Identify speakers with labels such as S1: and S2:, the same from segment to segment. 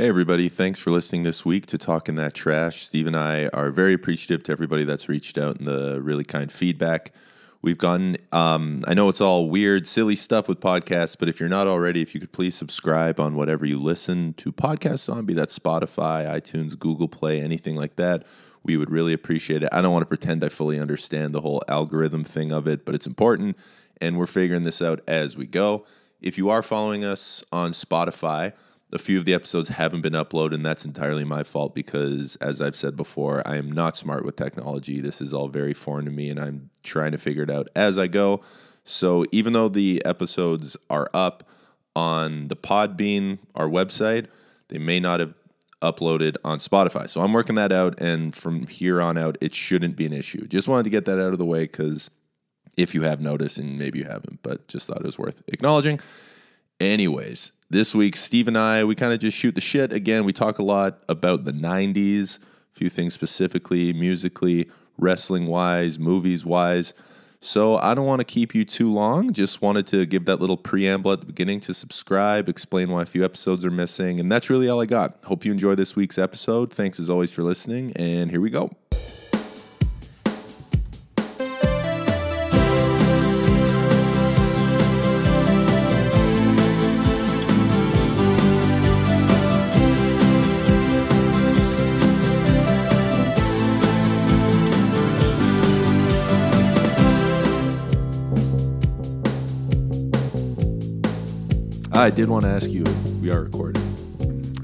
S1: Hey, everybody. Thanks for listening this week to Talking That Trash. Steve and I are very appreciative to everybody that's reached out and the really kind feedback we've gotten. Um, I know it's all weird, silly stuff with podcasts, but if you're not already, if you could please subscribe on whatever you listen to podcasts on, be that Spotify, iTunes, Google Play, anything like that, we would really appreciate it. I don't want to pretend I fully understand the whole algorithm thing of it, but it's important, and we're figuring this out as we go. If you are following us on Spotify, a few of the episodes haven't been uploaded, and that's entirely my fault because, as I've said before, I am not smart with technology. This is all very foreign to me, and I'm trying to figure it out as I go. So, even though the episodes are up on the Podbean, our website, they may not have uploaded on Spotify. So, I'm working that out, and from here on out, it shouldn't be an issue. Just wanted to get that out of the way because if you have noticed, and maybe you haven't, but just thought it was worth acknowledging. Anyways, this week, Steve and I, we kind of just shoot the shit. Again, we talk a lot about the 90s, a few things specifically, musically, wrestling wise, movies wise. So I don't want to keep you too long. Just wanted to give that little preamble at the beginning to subscribe, explain why a few episodes are missing. And that's really all I got. Hope you enjoy this week's episode. Thanks as always for listening. And here we go. I did want to ask you. We are recording.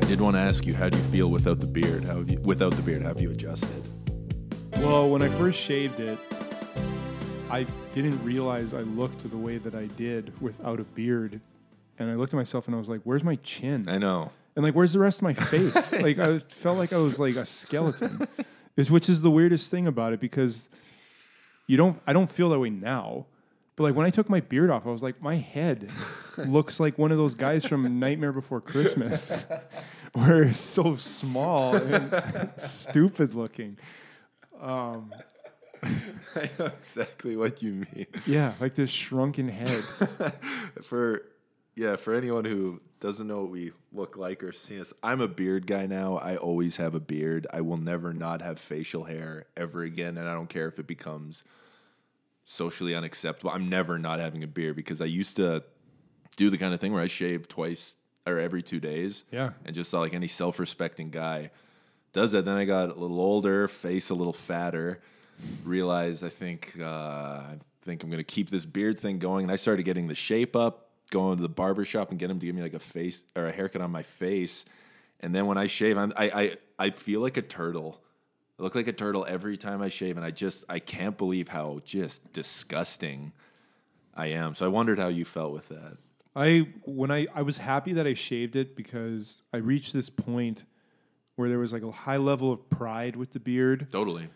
S1: I did want to ask you, how do you feel without the beard? How have you, without the beard, how have you adjusted?
S2: Well, when I first shaved it, I didn't realize I looked the way that I did without a beard. And I looked at myself and I was like, where's my chin?
S1: I know.
S2: And like, where's the rest of my face? like, I felt like I was like a skeleton, which is the weirdest thing about it because you don't, I don't feel that way now. But like when I took my beard off, I was like, my head looks like one of those guys from Nightmare Before Christmas, where it's so small and stupid looking. Um,
S1: I know exactly what you mean.
S2: yeah, like this shrunken head.
S1: for yeah, for anyone who doesn't know what we look like or see us, I'm a beard guy now. I always have a beard. I will never not have facial hair ever again, and I don't care if it becomes socially unacceptable. I'm never not having a beard because I used to do the kind of thing where I shave twice or every two days.
S2: Yeah.
S1: And just like any self respecting guy does that. Then I got a little older, face a little fatter, realized I think uh, I think I'm gonna keep this beard thing going. And I started getting the shape up, going to the barber shop and get him to give me like a face or a haircut on my face. And then when I shave, I'm, I I I feel like a turtle. I look like a turtle every time I shave, and I just I can't believe how just disgusting I am. So I wondered how you felt with that.
S2: I when I I was happy that I shaved it because I reached this point where there was like a high level of pride with the beard,
S1: Totally.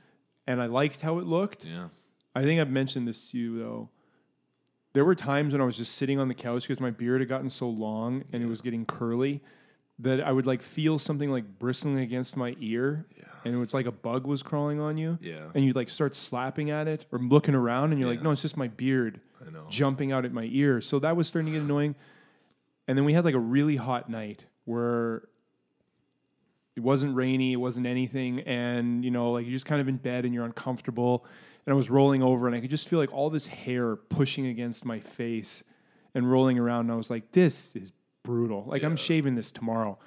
S2: and I liked how it looked.
S1: Yeah.
S2: I think I've mentioned this to you though. There were times when I was just sitting on the couch because my beard had gotten so long and it was getting curly that I would like feel something like bristling against my ear, and it was like a bug was crawling on you.
S1: Yeah.
S2: and you'd like start slapping at it or looking around, and you're like, no, it's just my beard jumping out at my ear. So that was starting to get annoying. And then we had like a really hot night where it wasn't rainy, it wasn't anything, and you know, like you're just kind of in bed and you're uncomfortable. And I was rolling over and I could just feel like all this hair pushing against my face and rolling around. And I was like, this is brutal. Like I'm shaving this tomorrow.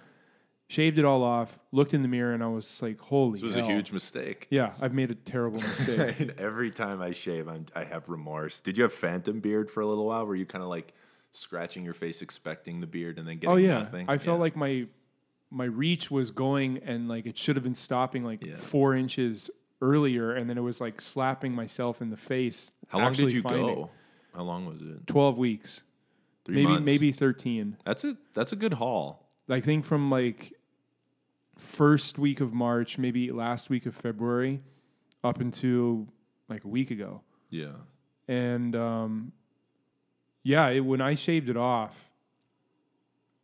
S2: Shaved it all off, looked in the mirror, and I was like, holy
S1: This was
S2: hell.
S1: a huge mistake.
S2: Yeah, I've made a terrible mistake.
S1: And every time I shave, I'm, I have remorse. Did you have phantom beard for a little while? Were you kind of like scratching your face, expecting the beard, and then getting
S2: Oh yeah,
S1: nothing?
S2: I felt
S1: Yeah.
S2: like my my reach was going and like it should have been stopping like
S1: Yeah.
S2: four inches earlier, and then it was like slapping myself in the face.
S1: How long did you go? How long was it?
S2: Twelve weeks,
S1: Three
S2: maybe
S1: months?
S2: maybe thirteen.
S1: That's a that's a good haul.
S2: I think from like first week of March, maybe last week of February, up until like a week ago,
S1: Yeah.
S2: and um, yeah, it, when I shaved it off.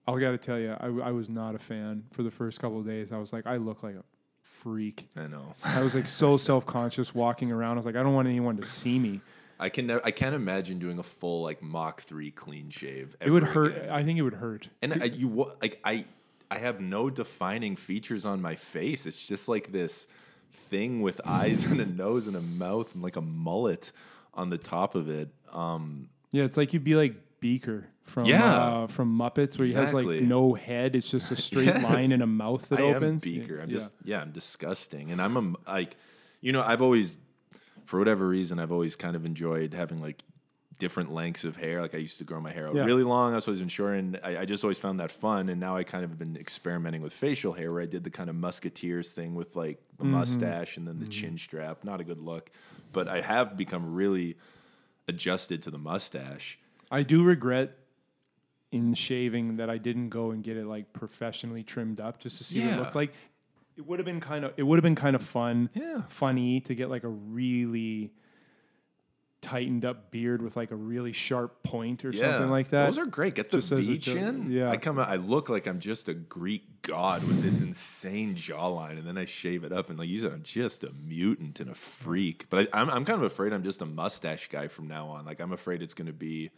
S2: I got to tell you, I, I was not a fan for the first couple of days. I was like, I look like a freak.
S1: I know.
S2: I was like so self conscious walking around. I was like, I don't want anyone to see me.
S1: I can I can't imagine doing a full like Mach three clean shave.
S2: It would hurt.
S1: again.
S2: I think it would hurt.
S1: And I, you like I I have no defining features on my face. It's just like this thing with eyes and a nose and a mouth and like a mullet on the top of it. Um,
S2: Yeah, it's like you'd be like Beaker from
S1: Yeah.
S2: uh, from Muppets, where he has like no head. It's just a straight
S1: Yes.
S2: line and a mouth that
S1: I
S2: opens.
S1: am Beaker. I'm
S2: Yeah.
S1: just yeah, I'm disgusting, and I'm a like, you know, I've always, for whatever reason, I've always kind of enjoyed having like different lengths of hair. Like I used to grow my hair out
S2: Yeah.
S1: really long. I was always ensuring. I, I just always found that fun, and now I kind of have been experimenting with facial hair, where I did the kind of musketeers thing with like the
S2: Mm-hmm.
S1: mustache and then the chin strap. Not a good look, but I have become really adjusted to the mustache.
S2: I do regret in shaving that I didn't go and get it like professionally trimmed up just to see what it looked like. It would have been kind of it would have been kind of fun,
S1: Yeah.
S2: funny to get like a really tightened up beard with like a really sharp point or something like that.
S1: Those are great. Get the
S2: Just
S1: V chin.
S2: Yeah.
S1: I come out. I look like I'm just a Greek god with this insane jawline, and then I shave it up, and like you said, I'm just a mutant and a freak. But I, I'm I'm kind of afraid I'm just a mustache guy from now on. Like I'm afraid it's going to be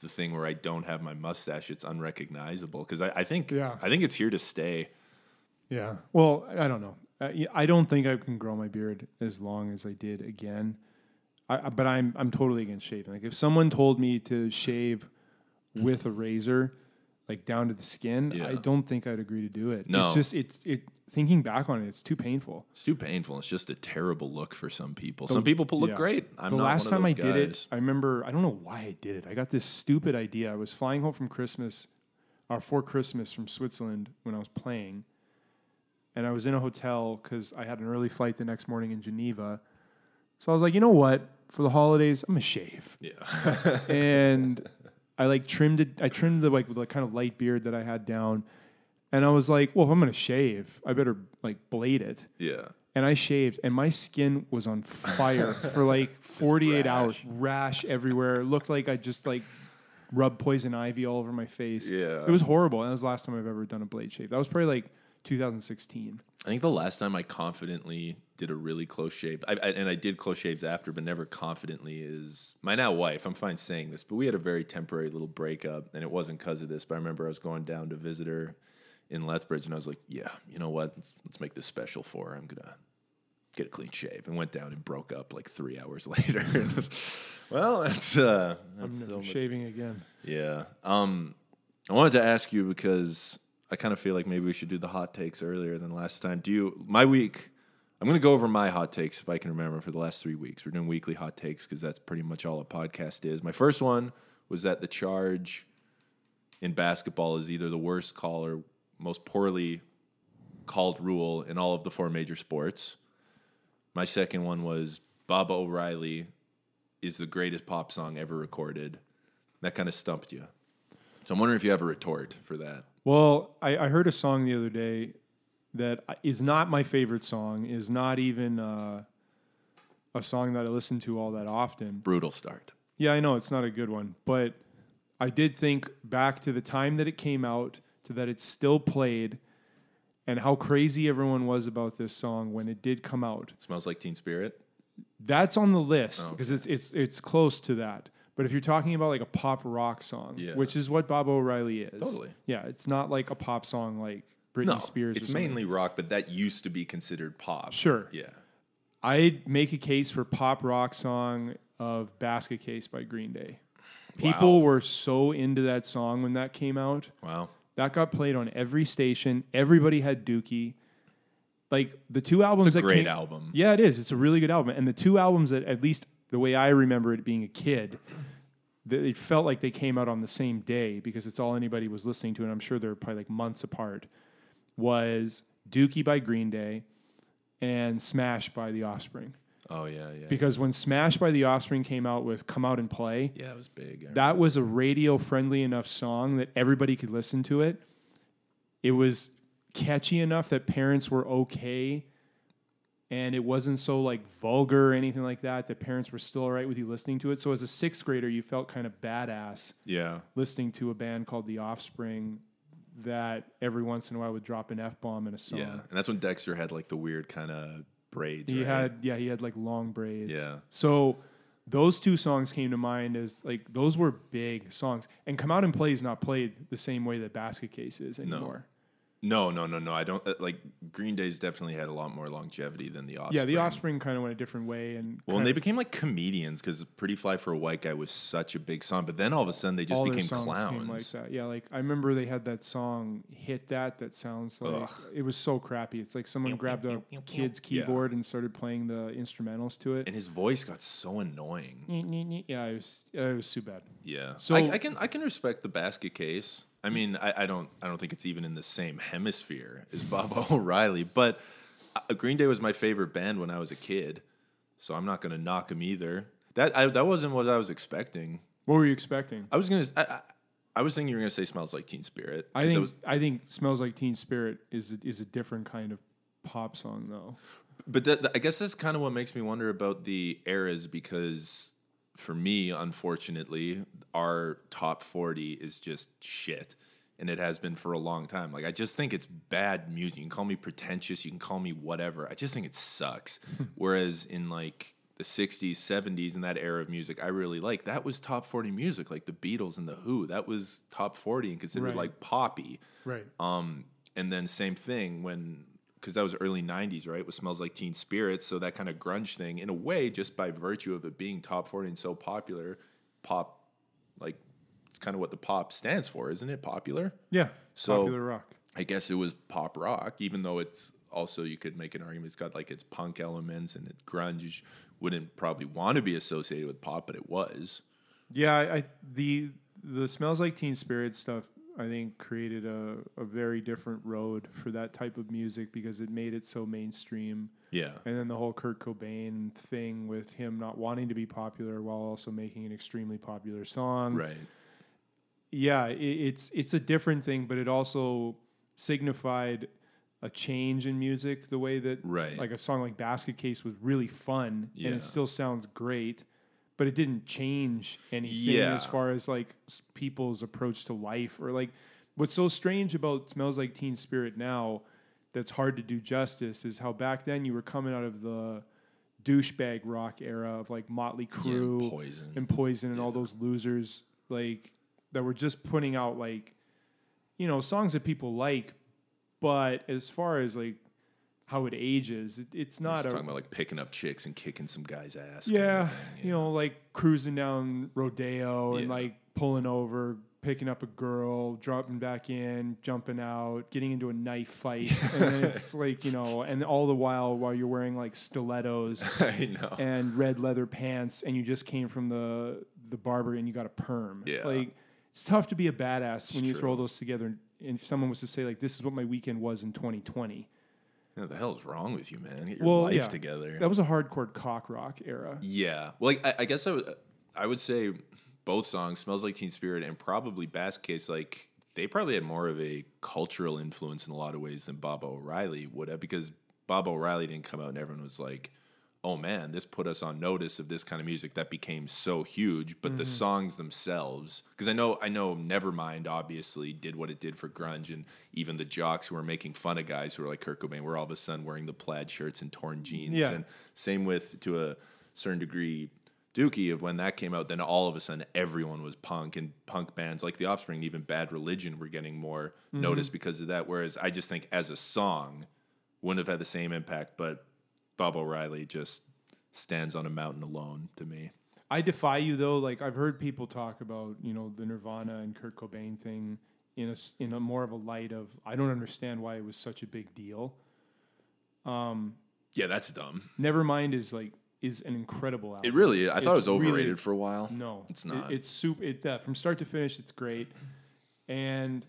S1: the thing where I don't have my mustache. It's unrecognizable because I, I think
S2: Yeah.
S1: I think it's here to stay.
S2: Yeah. Well, I don't know. Uh, I don't think I can grow my beard as long as I did again. I, but I'm I'm totally against shaving. Like if someone told me to shave with a razor, like down to the skin, I don't think I'd agree to do it.
S1: No.
S2: It's just it's it. Thinking back on it, it's too painful.
S1: It's too painful. It's just a terrible look for some people. Some people look
S2: Yeah.
S1: great. I'm
S2: the
S1: not
S2: last
S1: one of
S2: time I
S1: those
S2: did it. I remember I don't know why I did it. I got this stupid idea. I was flying home from Christmas, or for Christmas from Switzerland when I was playing, and I was in a hotel because I had an early flight the next morning in Geneva. So I was like, you know what? For the holidays, I'm gonna shave,
S1: Yeah.
S2: and I like trimmed it. I trimmed the like the kind of light beard that I had down, and I was like, well, if I'm gonna shave, I better like blade it
S1: yeah.
S2: and I shaved, and my skin was on fire for like 48 hours,
S1: rash.
S2: rash everywhere. It looked like I just like rubbed poison ivy all over my face.
S1: Yeah.
S2: it was horrible. And that was the last time I've ever done a blade shave. That was probably like 2016.
S1: I think the last time I confidently did a really close shave, I, I, and I did close shaves after, but never confidently, is my now wife. I'm fine saying this, but we had a very temporary little breakup, and it wasn't because of this. But I remember I was going down to visit her in Lethbridge, and I was like, "Yeah, you know what? Let's, let's make this special for her. I'm gonna get a clean shave." And went down and broke up like three hours later. Was- well, that's uh,
S2: I'm never
S1: so
S2: shaving again.
S1: yeah. Um, I wanted to ask you because I kind of feel like maybe we should do the hot takes earlier than last time. Do you, my week, I'm going to go over my hot takes if I can remember for the last three weeks. We're doing weekly hot takes because that's pretty much all a podcast is. My first one was that the charge in basketball is either the worst call or most poorly called rule in all of the four major sports. My second one was Baba O'Riley is the greatest pop song ever recorded. That kind of stumped you. So I'm wondering if you have a retort for that.
S2: Well, I, I heard a song the other day that is not my favorite song, is not even uh, a song that I listen to all that often.
S1: Brutal start.
S2: Yeah, I know it's not a good one, but I did think back to the time that it came out, to that it's still played, and how crazy everyone was about this song when it did come out.
S1: Smells like Teen Spirit.
S2: That's on the list
S1: Oh,
S2: because it's it's it's close to that. But if you're talking about like a pop rock song,
S1: Yeah.
S2: which is what Bob O'Reilly is,
S1: Totally.
S2: yeah, it's not like a pop song like Britney
S1: No,
S2: Spears.
S1: it's mainly rock, but that used to be considered pop.
S2: sure.
S1: Yeah.
S2: I'd make a case for pop rock song of Basket Case by Green Day. People were so into that song when that came out.
S1: Wow.
S2: That got played on every station. Everybody had Dookie. Like the two albums
S1: It's a
S2: that
S1: great
S2: came-
S1: album.
S2: Yeah, it is. It's a really good album. And the two albums that, at least the way I remember it being a kid, it felt like they came out on the same day because it's all anybody was listening to, and I'm sure they're probably like months apart. Was Dookie by Green Day and Smash by The Offspring.
S1: Oh yeah, yeah.
S2: Because when Smash by The Offspring came out with Come Out and Play,
S1: yeah, it was big.
S2: That was a radio friendly enough song that everybody could listen to it. It was catchy enough that parents were okay. And it wasn't so like vulgar or anything like that. That parents were still all right with you listening to it. So as a sixth grader, you felt kind of badass
S1: yeah.
S2: listening to a band called The Offspring that every once in a while would drop an F bomb in a song.
S1: Yeah. And that's when Dexter had like the weird kind of braids.
S2: He
S1: right?
S2: had yeah, he had like long braids.
S1: Yeah.
S2: So those two songs came to mind as like those were big songs. And Come Out and Play is not played the same way that Basket Case is anymore.
S1: No, no, no, no. I don't uh, like Green Day's definitely had a lot more longevity than the Offspring.
S2: Yeah, the Offspring kind of went a different way, and
S1: Well, and
S2: kinda-
S1: they became like comedians because "Pretty Fly for a White Guy" was such a big song, but then all of a sudden they just
S2: all their
S1: became
S2: songs
S1: clowns.
S2: came like that. Yeah, like I remember they had that song "Hit That" that sounds like
S1: Ugh.
S2: it was so crappy. It's like someone grabbed a kid's
S1: Yeah.
S2: keyboard and started playing the instrumentals to it.
S1: And his voice got so annoying.
S2: Yeah, it was it was too bad.
S1: Yeah.
S2: So-
S1: So I, I can I can respect the basket case. I mean, I, I don't I don't think it's even in the same hemisphere as Bob O'Reilly, but uh, Green Day was my favorite band when I was a kid, so I'm not going to knock them either. That I, that wasn't what I was expecting.
S2: What were you expecting?
S1: I was gonna I, I, I was thinking you were gonna say "Smells Like Teen Spirit."
S2: I think
S1: was-
S2: I think "Smells Like Teen Spirit" is a, is a different kind of pop song though.
S1: But that, that- I guess that's kind of what makes me wonder about the eras because for me, unfortunately, our top 40 is just shit. And it has been for a long time. Like, I just think it's bad music. You can call me pretentious, you can call me whatever. I just think it sucks. Whereas in like the 60s, 70s, and that era of music, I really like that was top 40 music, like the Beatles and the Who. That was top 40 and considered
S2: Right.
S1: like poppy.
S2: Right.
S1: Um, and then same thing when because that was early '90s, right? With smells like Teen Spirit, so that kind of grunge thing, in a way, just by virtue of it being top 40 and so popular, pop, like it's kind of what the pop stands for, isn't it? Popular.
S2: Yeah.
S1: So-
S2: popular rock.
S1: I guess it was pop rock, even though it's also you could make an argument it's got like its punk elements and it grunge wouldn't probably want to be associated with pop, but it was.
S2: Yeah, I, I the the smells like Teen Spirit stuff. I think created a, a very different road for that type of music because it made it so mainstream.
S1: Yeah.
S2: And then the whole Kurt Cobain thing with him not wanting to be popular while also making an extremely popular song.
S1: Right.
S2: Yeah, it, it's it's a different thing, but it also signified a change in music. The way that
S1: Right.
S2: like a song like Basket Case was really fun and it still sounds great, but it didn't change anything
S1: Yeah.
S2: as far as like people's approach to life or like what's so strange about Smells Like Teen Spirit now that's hard to do justice is how back then you were coming out of the douchebag rock era of like Motley Crue
S1: Poison.
S2: and Poison and all those losers like that were just putting out like you know songs that people like, but as far as like how it ages, it, it's not a
S1: talking about like picking up chicks and kicking some guy's ass. kind of
S2: yeah,
S1: thing,
S2: you know, like cruising down Rodeo and like pulling over, picking up a girl, dropping back in, jumping out, getting into a knife fight, and then it's like you know, and all the while while you're wearing like stilettos and red leather pants, and you just came from the the barber and you got a perm.
S1: Yeah.
S2: like it's tough to be a badass when you
S1: true.
S2: throw those together. And if someone was to say like, "This is what my weekend was in 2020,"
S1: What the hell is wrong with you, man? Get your
S2: well,
S1: life
S2: yeah,
S1: together.
S2: That was a hardcore cock rock era.
S1: yeah. Well, like, I, I guess I would, would say both songs, "Smells Like Teen Spirit" and probably Basket Case, like they probably had more of a cultural influence in a lot of ways than Bob O'Reilly would have, because Bob O'Reilly didn't come out and everyone was like, "Oh man, this put us on notice of this kind of music that became so huge." But the mm-hmm. songs themselves, because I know, I know, Nevermind obviously did what it did for grunge, and even the jocks who were making fun of guys who were like Kurt Cobain were all of a sudden wearing the plaid shirts and torn jeans,
S2: Yeah.
S1: and same with to a certain degree. Dookie of when that came out, then all of a sudden everyone was punk and punk bands like The Offspring, even Bad Religion were getting more notice mm-hmm. because of that. Whereas I just think as a song wouldn't have had the same impact, but Bob O'Reilly just stands on a mountain alone to me.
S2: I defy you though. Like I've heard people talk about you know the Nirvana and Kurt Cobain thing in a in a more of a light of I don't understand why it was such a big deal.
S1: Um, Yeah, that's dumb.
S2: Nevermind is like is an incredible album.
S1: It really, I thought it was overrated
S2: really-
S1: for a while.
S2: no,
S1: it's
S2: It-
S1: not.
S2: it's super. It uh, from start to finish, it's great, and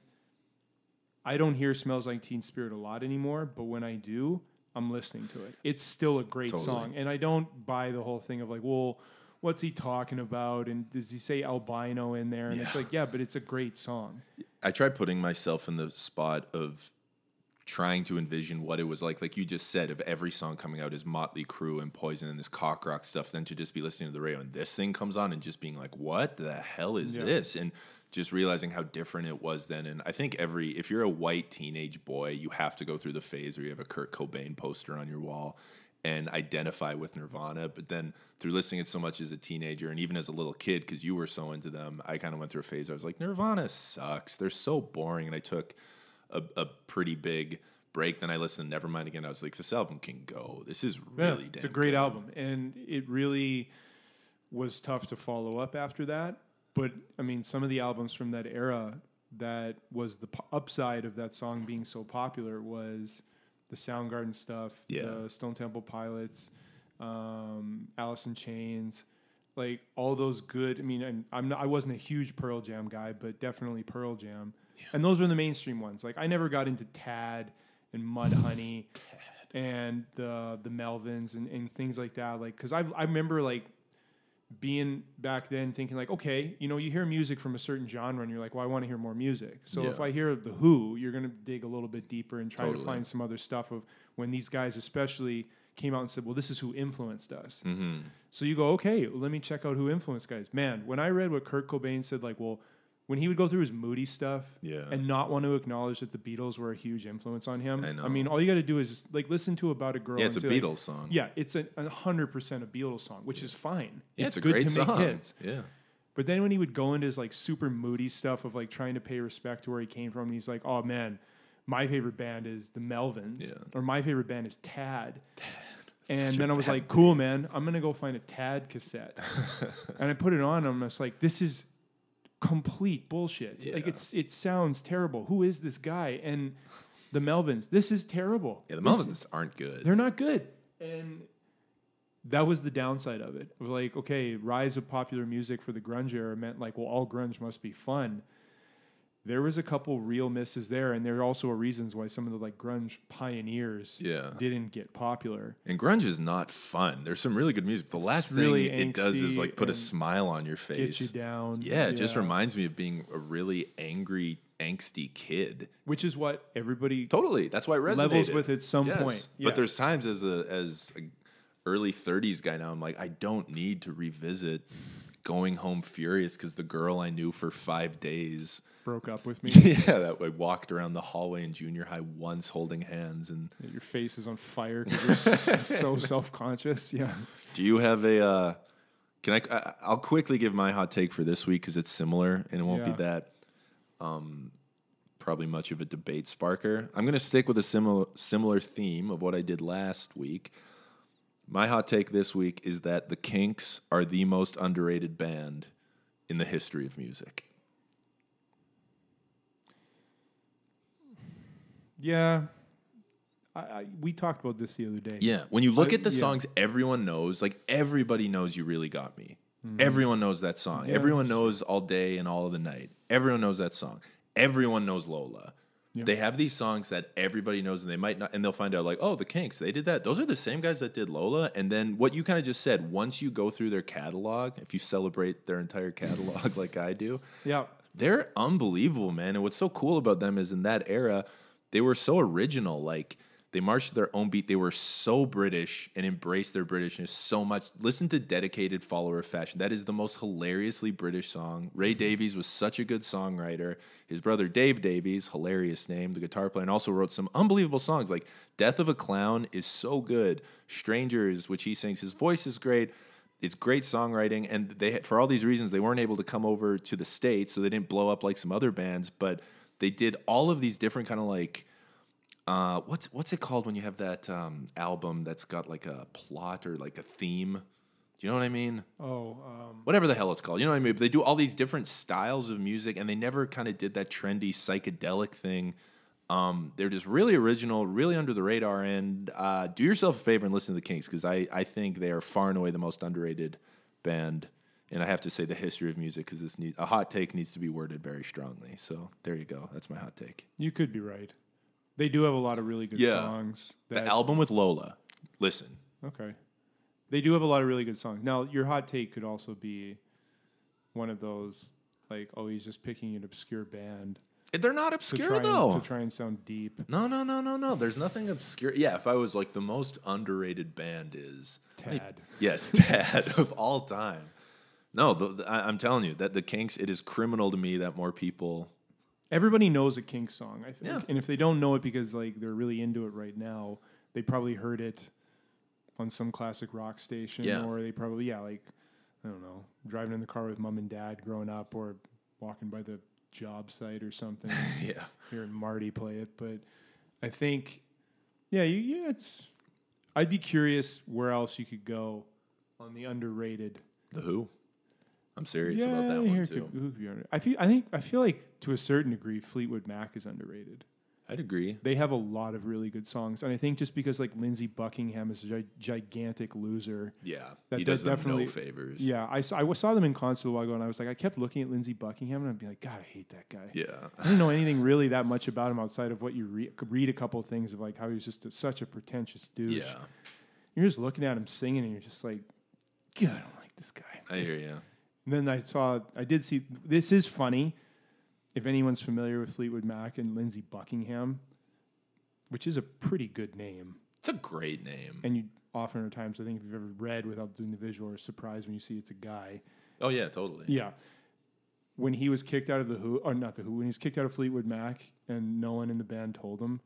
S2: I don't hear "Smells Like Teen Spirit" a lot anymore. But when I do, I'm listening to it. It's still a great
S1: Totally.
S2: song, and I don't buy the whole thing of like, well. What's he talking about? And does he say albino in there? And it's like, yeah, but it's a great song.
S1: I tried putting myself in the spot of trying to envision what it was like, like you just said, of every song coming out is Motley Crue and Poison and this cock rock stuff, then to just be listening to the radio and this thing comes on and just being like, what the hell is
S2: Yeah.
S1: this? And just realizing how different it was then. And I think every, if you're a white teenage boy, you have to go through the phase where you have a Kurt Cobain poster on your wall and identify with Nirvana. But then through listening to it so much as a teenager and even as a little kid, because you were so into them, I kind of went through a phase. I was like, Nirvana sucks. They're so boring. And I took a, a pretty big break. Then I listened to Nevermind again. I was like, this album can go. This is
S2: Yeah,
S1: really
S2: it's a great album, and it really was tough to follow up after that. But I mean, some of the albums from that era that was the po- upside of that song being so popular was the Soundgarden stuff,
S1: Yeah.
S2: the Stone Temple Pilots, um, Alice in Chains, like all those good. I mean, and I'm not, I wasn't a huge Pearl Jam guy, but definitely Pearl Jam, and those were the mainstream ones. Like I never got into Tad and Mudhoney and the the Melvins and, and things like that. Like, cause I I remember like being back then thinking like, okay, you know, you hear music from a certain genre and you're like, well, I want to hear more music. So if I hear the Who, you're gonna dig a little bit deeper and try
S1: Totally.
S2: to find some other stuff of when these guys especially came out and said, well, this is who influenced us.
S1: Mm-hmm.
S2: So you go, okay, let me check out who influenced guys. Man, when I read what Kurt Cobain said, like, well, when he would go through his moody stuff
S1: Yeah.
S2: and not want to acknowledge that the Beatles were a huge influence on him.
S1: I know.
S2: mean, all you got to do is just, like listen to about a girl.
S1: Yeah, it's a
S2: say, like,
S1: Beatles song.
S2: yeah, it's a a hundred percent a Beatles song, which is fine.
S1: Yeah, it's, a
S2: good
S1: great
S2: to make hits.
S1: Yeah.
S2: But then when he would go into his like super moody stuff of like trying to pay respect to where he came from, and he's like, "Oh man, my favorite band is the Melvins,
S1: Yeah.
S2: or my favorite band is Tad." And then I was like, "Cool, man, I'm gonna go find a Tad cassette." and I put it on. And I'm just like, "This is complete bullshit. Like it's it sounds terrible. Who is this guy?" And the Melvins, this is terrible.
S1: Yeah, the
S2: This-
S1: Melvins aren't good.
S2: they're not good. And that was the downside of it. Like, okay, rise of popular music for the grunge era meant like, well, all grunge must be fun. There was a couple real misses there, and there are also are reasons why some of the like grunge pioneers
S1: Yeah.
S2: didn't get popular.
S1: And grunge is not fun. There's some really good music. The last
S2: really
S1: thing it does is like put a smile on your
S2: Get
S1: face.
S2: you down.
S1: Yeah, it just reminds me of being a really angry, angsty kid.
S2: Which is what everybody
S1: Totally. That's why it resonated.
S2: levels with at some
S1: Yes.
S2: point. Yeah.
S1: But there's times as a as a early 30s guy now, I'm like, I don't need to revisit going home furious because the girl I knew for five days,
S2: broke up with me.
S1: yeah, that way walked around the hallway in junior high once holding hands. And
S2: Your face is on fire because you're so self conscious. Yeah.
S1: do you have a? Uh, can I, I? I'll quickly give my hot take for this week because it's similar and it won't
S2: Yeah.
S1: be that. Um, probably much of a debate sparker. I'm going to stick with a similar similar theme of what I did last week. My hot take this week is that the Kinks are the most underrated band in the history of music.
S2: Yeah. I, I, we talked about this the other day.
S1: Yeah, when you look
S2: I-
S1: at the
S2: yeah.
S1: songs everyone knows, like everybody knows you really got me. Everyone knows that song.
S2: Mm-hmm. Yeah,
S1: Everyone knows all day and all of the night. Everyone knows that song. Everyone knows Lola.
S2: Yeah.
S1: They have these songs that everybody knows, and they might not, and they'll find out like, oh, the Kinks, they did that. Those are the same guys that did Lola. And then what you kind of just said, once you go through their catalog, if you celebrate their entire catalog like I do,
S2: Yeah.
S1: they're unbelievable, man. And what's so cool about them is in that era, they were so original. Like they marched to their own beat. They were so British and embraced their Britishness so much. Listen to Dedicated Follower of Fashion. That is the most hilariously British song. Ray Davies was such a good songwriter. His brother Dave Davies, hilarious name, the guitar player, and also wrote some unbelievable songs. Like Death of a Clown is so good. Strangers, which he sings, his voice is great. It's great songwriting, and they for all these reasons they weren't able to come over to the states, so they didn't blow up like some other bands. But they did all of these different kind of like uh, what's what's it called when you have that um, album that's got like a plot or like a theme? Do you know what I mean?
S2: Oh, um,
S1: Whatever the hell it's called, you know what I mean? But they do all these different styles of music, and they never kind of did that trendy psychedelic thing. Um, they're just really original, really under the radar. And uh, do yourself a favor and listen to the Kinks because I, I think they are far and away the most underrated band. And I have to say the history of music because this need, a hot take needs to be worded very strongly. So there you go. That's my hot take.
S2: you could be right. They do have a lot of really good
S1: Yeah.
S2: songs.
S1: The album with Lola. Listen,
S2: okay. They do have a lot of really good songs. Now, your hot take could also be one of those like, oh, he's just picking an obscure band eh,
S1: they're not obscure
S2: try,
S1: though.
S2: and, to try and sound deep.
S1: No, no, no, no, no. There's nothing obscure. Yeah, if I was like the most underrated band is
S2: Tad.
S1: Yes, Tad of all time. No, the, the- I, I'm telling you that the Kinks. It is criminal to me that more people.
S2: Everybody knows a Kinks song, I think.
S1: Yeah.
S2: And if they don't know it because like they're really into it right now, they probably heard it on some classic rock station
S1: Yeah.
S2: or they probably yeah, like I don't know, driving in the car with mom and dad growing up or walking by the job site or something.
S1: yeah.
S2: hearing Marty play it, but I think, yeah, you, yeah, it's. I'd be curious where else you could go on the underrated.
S1: The Who. I'm serious
S2: yeah,
S1: about that one too.
S2: could- who could be I feel. I think. I feel like to a certain degree, Fleetwood Mac is underrated.
S1: I'd agree.
S2: They have a lot of really good songs, and I think just because like Lindsey Buckingham is a gi- gigantic loser.
S1: Yeah,
S2: That-
S1: he does them
S2: definitely-
S1: no favors.
S2: Yeah, I saw, I saw them in concert a while ago, and I was like, I kept looking at Lindsey Buckingham, and I'd be like, God, I hate that guy.
S1: yeah,
S2: I didn't know anything really that much about him outside of what you re- read a couple of things of like how he's just a, such a pretentious douche.
S1: yeah.
S2: You're just looking at him singing and you're just like, God, I don't like this guy.
S1: I hear you.
S2: And then I saw, I did see, this is funny. If anyone's familiar with Fleetwood Mac and Lindsey Buckingham, which is a pretty good name.
S1: It's a great name.
S2: And you often at times, I think if you've ever read without doing the visual, are surprised when you see it's a guy.
S1: Oh yeah, totally.
S2: Yeah. When he was kicked out of the Who, or not the Who, when he was kicked out of Fleetwood Mac and no one in the band told him,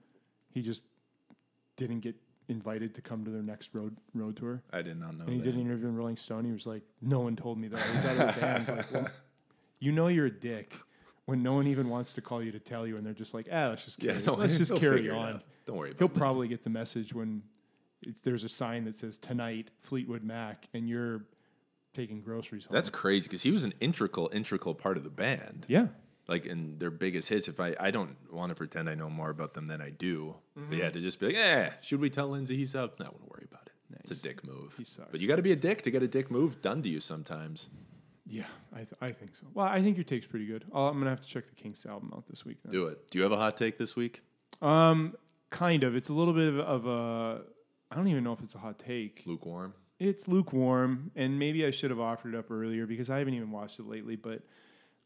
S2: he just didn't get invited to come to their next road road tour.
S1: I did not know
S2: And he
S1: that.
S2: did an interview in Rolling Stone. He was like, "No one told me that. I was out of the band." Like, well, you know, you're a dick when no one even wants to call you to tell you, and they're just like, "Ah, let's just
S1: Yeah,
S2: carry,
S1: don't,
S2: let's just carry on."
S1: Don't worry about
S2: He'll
S1: it.
S2: probably get the message when there's a sign that says "Tonight, Fleetwood Mac," and you're taking groceries home.
S1: That's crazy because he was an integral, integral part of the band.
S2: yeah.
S1: Like in their biggest hits. If I, I don't want to pretend I know more about them than I do.
S2: Mm-hmm.
S1: But yeah, to just be like, eh, should we tell Lindsay he's up? No, I wouldn't want to worry about it. It's a dick move.
S2: He sucks.
S1: But you got to be a dick to get a dick move done to you sometimes.
S2: Yeah, I, th- I think so. Well, I think your take's pretty good. i I'm gonna have to check the Kinks album out this week. Then.
S1: Do it. Do you have a hot take this week?
S2: Um, kind of. It's a little bit of, of a. I don't even know if it's a hot take.
S1: Lukewarm.
S2: It's lukewarm, and maybe I should have offered it up earlier because I haven't even watched it lately. But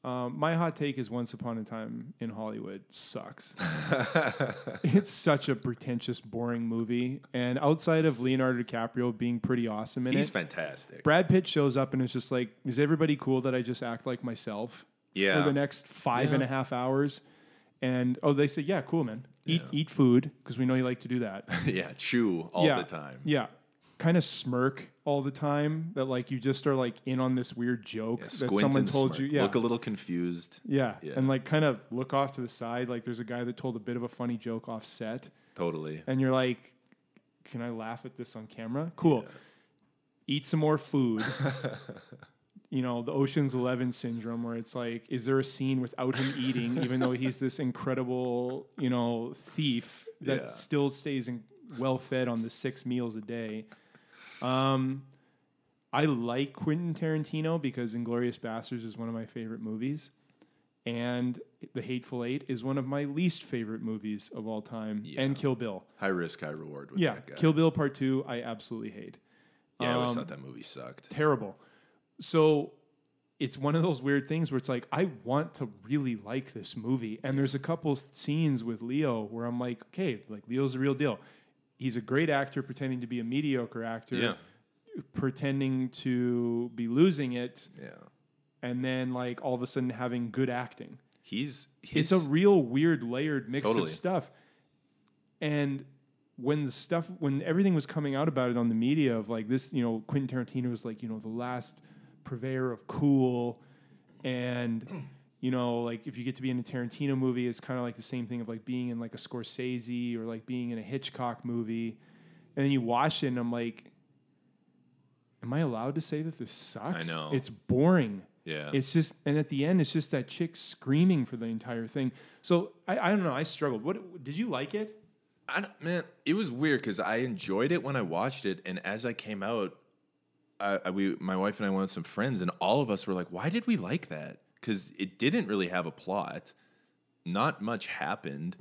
S2: um, my hot take is Once Upon a Time in Hollywood sucks. it's such a pretentious, boring movie, and outside of Leonardo DiCaprio being pretty awesome in it.
S1: He's
S2: it,
S1: fantastic.
S2: Brad Pitt shows up and is just like, "Is everybody cool that I just act like myself
S1: Yeah.
S2: for the next five and a half hours?" And oh, they say, "Yeah, cool, man. Eat eat food because we know you like to do that."
S1: yeah, chew all
S2: yeah,
S1: the time.
S2: Yeah, kind of smirk all the time. That like you just are like in on this weird joke
S1: Yeah,
S2: that someone told
S1: smirk.
S2: you. Yeah,
S1: Look a little confused.
S2: yeah,
S1: Yeah.
S2: and like kind of look off to the side. Like there's a guy that told a bit of a funny joke off set,
S1: Totally.
S2: and you're like, "Can I laugh at this on camera?" Cool. Eat some more food. you know, the Ocean's Eleven syndrome, where it's like, is there a scene without him eating, even though he's this incredible, you know, thief that
S1: Yeah.
S2: still stays in, well fed on the six meals a day? Um, I like Quentin Tarantino because Inglourious Basterds is one of my favorite movies. And The Hateful Eight is one of my least favorite movies of all time. And Kill Bill.
S1: High risk, high reward with
S2: Yeah,
S1: that guy.
S2: Kill Bill Part Two, I absolutely hate.
S1: yeah, I always
S2: um,
S1: thought that movie sucked.
S2: Terrible. So it's one of those weird things where it's like I want to really like this movie, and there's a couple scenes with Leo where I'm like, okay, like Leo's the real deal. He's a great actor pretending to be a mediocre actor,
S1: Yeah.
S2: pretending to be losing it,
S1: Yeah.
S2: and then like all of a sudden having good acting.
S1: He's, he's
S2: It's a real weird layered mix
S1: Totally.
S2: of stuff. And when the stuff when everything was coming out about it on the media of like this, you know, Quentin Tarantino was like, you know, the last purveyor of cool and you know, like if you get to be in a Tarantino movie, it's kind of like the same thing of like being in like a Scorsese or like being in a Hitchcock movie. And then you watch it and I'm like, Am I allowed to say that this sucks?
S1: know.
S2: It's boring.
S1: yeah.
S2: It's just, and at the end, it's just that chick screaming for the entire thing. So I, I don't know. I struggled. What did you like it?
S1: I man, it was weird because I enjoyed it when I watched it, and as I came out, I, I, we, my wife and I went with some friends, and all of us were like, "Why did we like that?" Because it didn't really have a plot. Not much happened.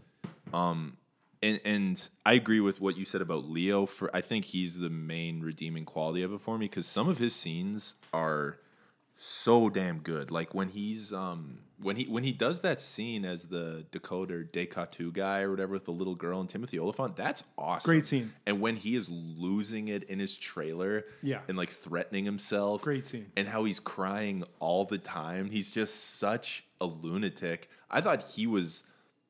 S1: Um, and and I agree with what you said about Leo. For I think he's the main redeeming quality of it for me because some of his scenes are so damn good. Like when he's um when he when he does that scene as the Dakota DeCoteau guy or whatever with the little girl and Timothy Olyphant, that's awesome.
S2: Great scene.
S1: And when he is losing it in his trailer,
S2: Yeah.
S1: and like threatening himself,
S2: Great scene.
S1: And how he's crying all the time. He's just such a lunatic. I thought he was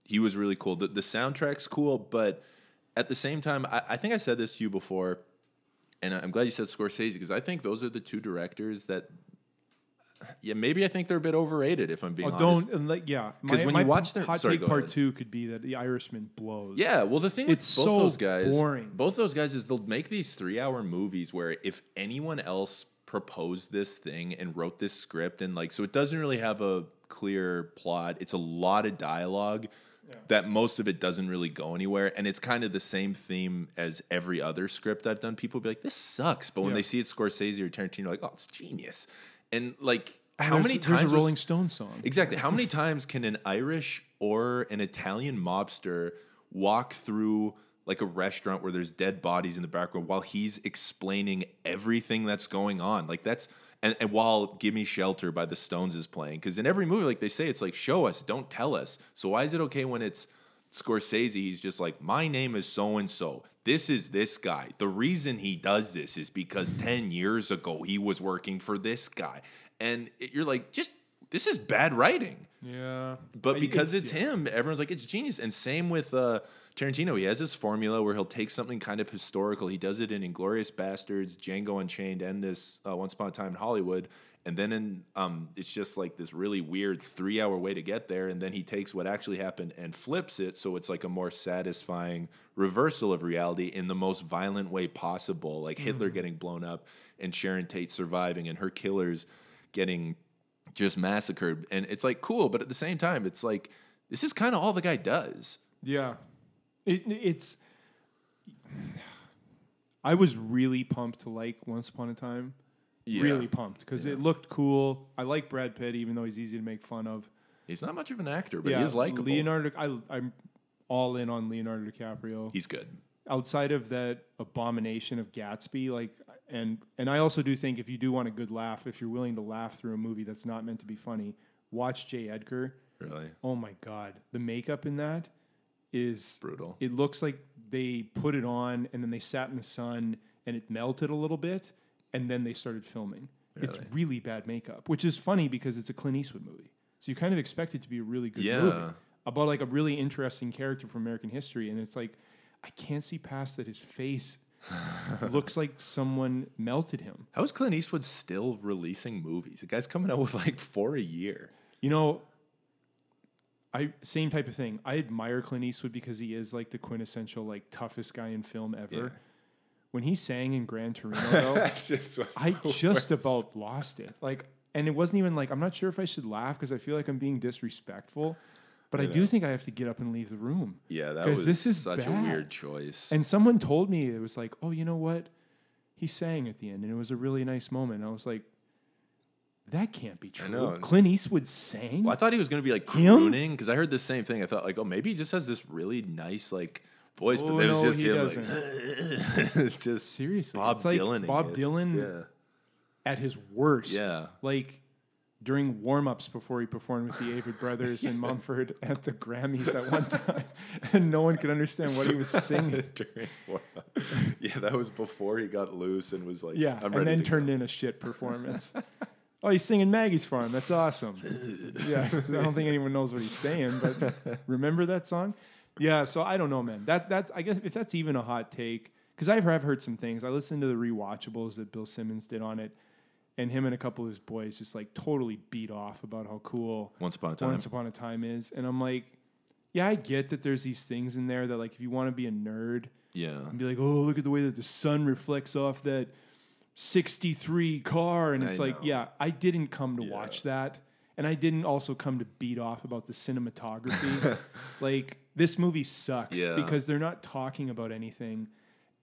S1: he was really cool. The the soundtrack's cool, but at the same time, I, I think I said this to you before, and I'm glad you said Scorsese because I think those are the two directors that yeah, maybe I think they're a bit overrated. If I'm being
S2: Oh,
S1: honest.
S2: don't and like yeah.
S1: 'Cause
S2: my-
S1: when
S2: my
S1: you watch their-
S2: hot
S1: sorry,
S2: take part
S1: ahead.
S2: two could be that The Irishman blows.
S1: Yeah, well, the thing with
S2: It's
S1: both
S2: so
S1: those guys,
S2: boring.
S1: both those guys is they'll make these three-hour movies where if anyone else proposed this thing and wrote this script and like, so it doesn't really have a clear plot. It's a lot of dialogue that most of it doesn't really go anywhere, and it's kind of the same theme as every other script I've done. People be like, "This sucks," but when
S2: Yeah.
S1: they see it Scorsese or Tarantino, like, "Oh, it's genius." And like, how
S2: there's-
S1: many
S2: there's
S1: times
S2: a
S1: was-
S2: Rolling Stone song?
S1: Exactly. How many times can an Irish or an Italian mobster walk through like a restaurant where there's dead bodies in the background while he's explaining everything that's going on? Like that's and, and while "Gimme Shelter" by the Stones is playing, because in every movie, like they say, it's like show us, don't tell us. So why is it okay when it's Scorsese? He's just like, my name is so and so. This is this guy. The reason he does this is because ten years ago he was working for this guy, and it- you're like, just this is bad writing.
S2: Yeah,
S1: But because it's,
S2: yeah.
S1: him, everyone's like, it's genius. And same with uh, Tarantino. He has this formula where he'll take something kind of historical. He does it in Inglourious Basterds, Django Unchained, and this uh, Once Upon a Time in Hollywood. And then in, um, it's just like this really weird three hour way to get there. And then he takes what actually happened and flips it. So it's like a more satisfying reversal of reality in the most violent way possible. Like Hitler getting blown up and Sharon Tate surviving and her killers getting just massacred. And it's like cool, but at the same time, it's like this is kind of all the guy does.
S2: Yeah, it, it's. I was really pumped to like Once Upon a Time.
S1: Yeah.
S2: Really pumped because it looked cool. I like Brad Pitt, even though he's easy to make fun of.
S1: He's not much of an actor, but he is likable.
S2: Leonardo, I, I'm all in on Leonardo DiCaprio.
S1: He's good.
S2: outside of that abomination of Gatsby, like, and and I also do think if you do want a good laugh, if you're willing to laugh through a movie that's not meant to be funny, watch J. Edgar.
S1: Really
S2: Oh my god, the makeup in that is
S1: brutal.
S2: It looks like they put it on and then they sat in the sun and it melted a little bit and then they started filming. It's
S1: Really?
S2: really bad makeup, which is funny because it's a Clint Eastwood movie. So you kind of expect it to be a really good
S1: Yeah.
S2: movie about like a really interesting character from American history and it's like I can't see past that his face looks like someone melted him.
S1: How is Clint Eastwood still releasing movies? The guy's coming out with like four a year.
S2: You know, I same type of thing. I admire Clint Eastwood because he is like the quintessential like toughest guy in film ever.
S1: Yeah.
S2: When he sang in Gran Torino, though,
S1: just
S2: I just
S1: worst.
S2: about lost it. Like, and it wasn't even like I'm not sure if I should laugh because I feel like I'm being disrespectful, but I, do think I have to get up and leave the room.
S1: yeah, that was
S2: this is
S1: such a weird choice.
S2: And someone told me it was like, oh, you know what? He sang at the end, and it was a really nice moment. I was like, that can't be true. Clint Eastwood sang.
S1: Well, I thought he was going to be like crooning because I heard the same thing. I thought like, oh, maybe he just has this really nice like voice, but
S2: Oh,
S1: there's
S2: no,
S1: just
S2: he
S1: him
S2: doesn't.
S1: like just
S2: Seriously,
S1: Bob
S2: it's like
S1: Dylan.
S2: Bob Dylan
S1: Yeah,
S2: at his worst.
S1: Yeah.
S2: Like during warm ups before he performed with the Avett Brothers in Mumford at the Grammys at one time, and no one could understand what he was singing.
S1: During warm-up. yeah, that was before he got loose and was like,
S2: Yeah,
S1: I'm
S2: and then turned
S1: go.
S2: in a shit performance. oh, he's singing Maggie's Farm. That's awesome. Yeah, I don't think anyone knows what he's saying, but remember that song? Yeah, so I don't know, man. That that I guess if that's even a hot take, because I've have heard some things. I listened to the rewatchables that Bill Simmons did on it, and him and a couple of his boys just like totally beat off about how cool
S1: Once Upon a Time.
S2: Once Upon a Time is, and I'm like, yeah, I get that there's these things in there that like if you want to be a nerd,
S1: Yeah,
S2: and be like, oh, look at the way that the sun reflects off that 63 car. And it's
S1: I
S2: like,
S1: know.
S2: yeah, I didn't come to
S1: Yeah.
S2: watch that. And I didn't also come to beat off about the cinematography. like, this movie sucks
S1: Yeah.
S2: because they're not talking about anything.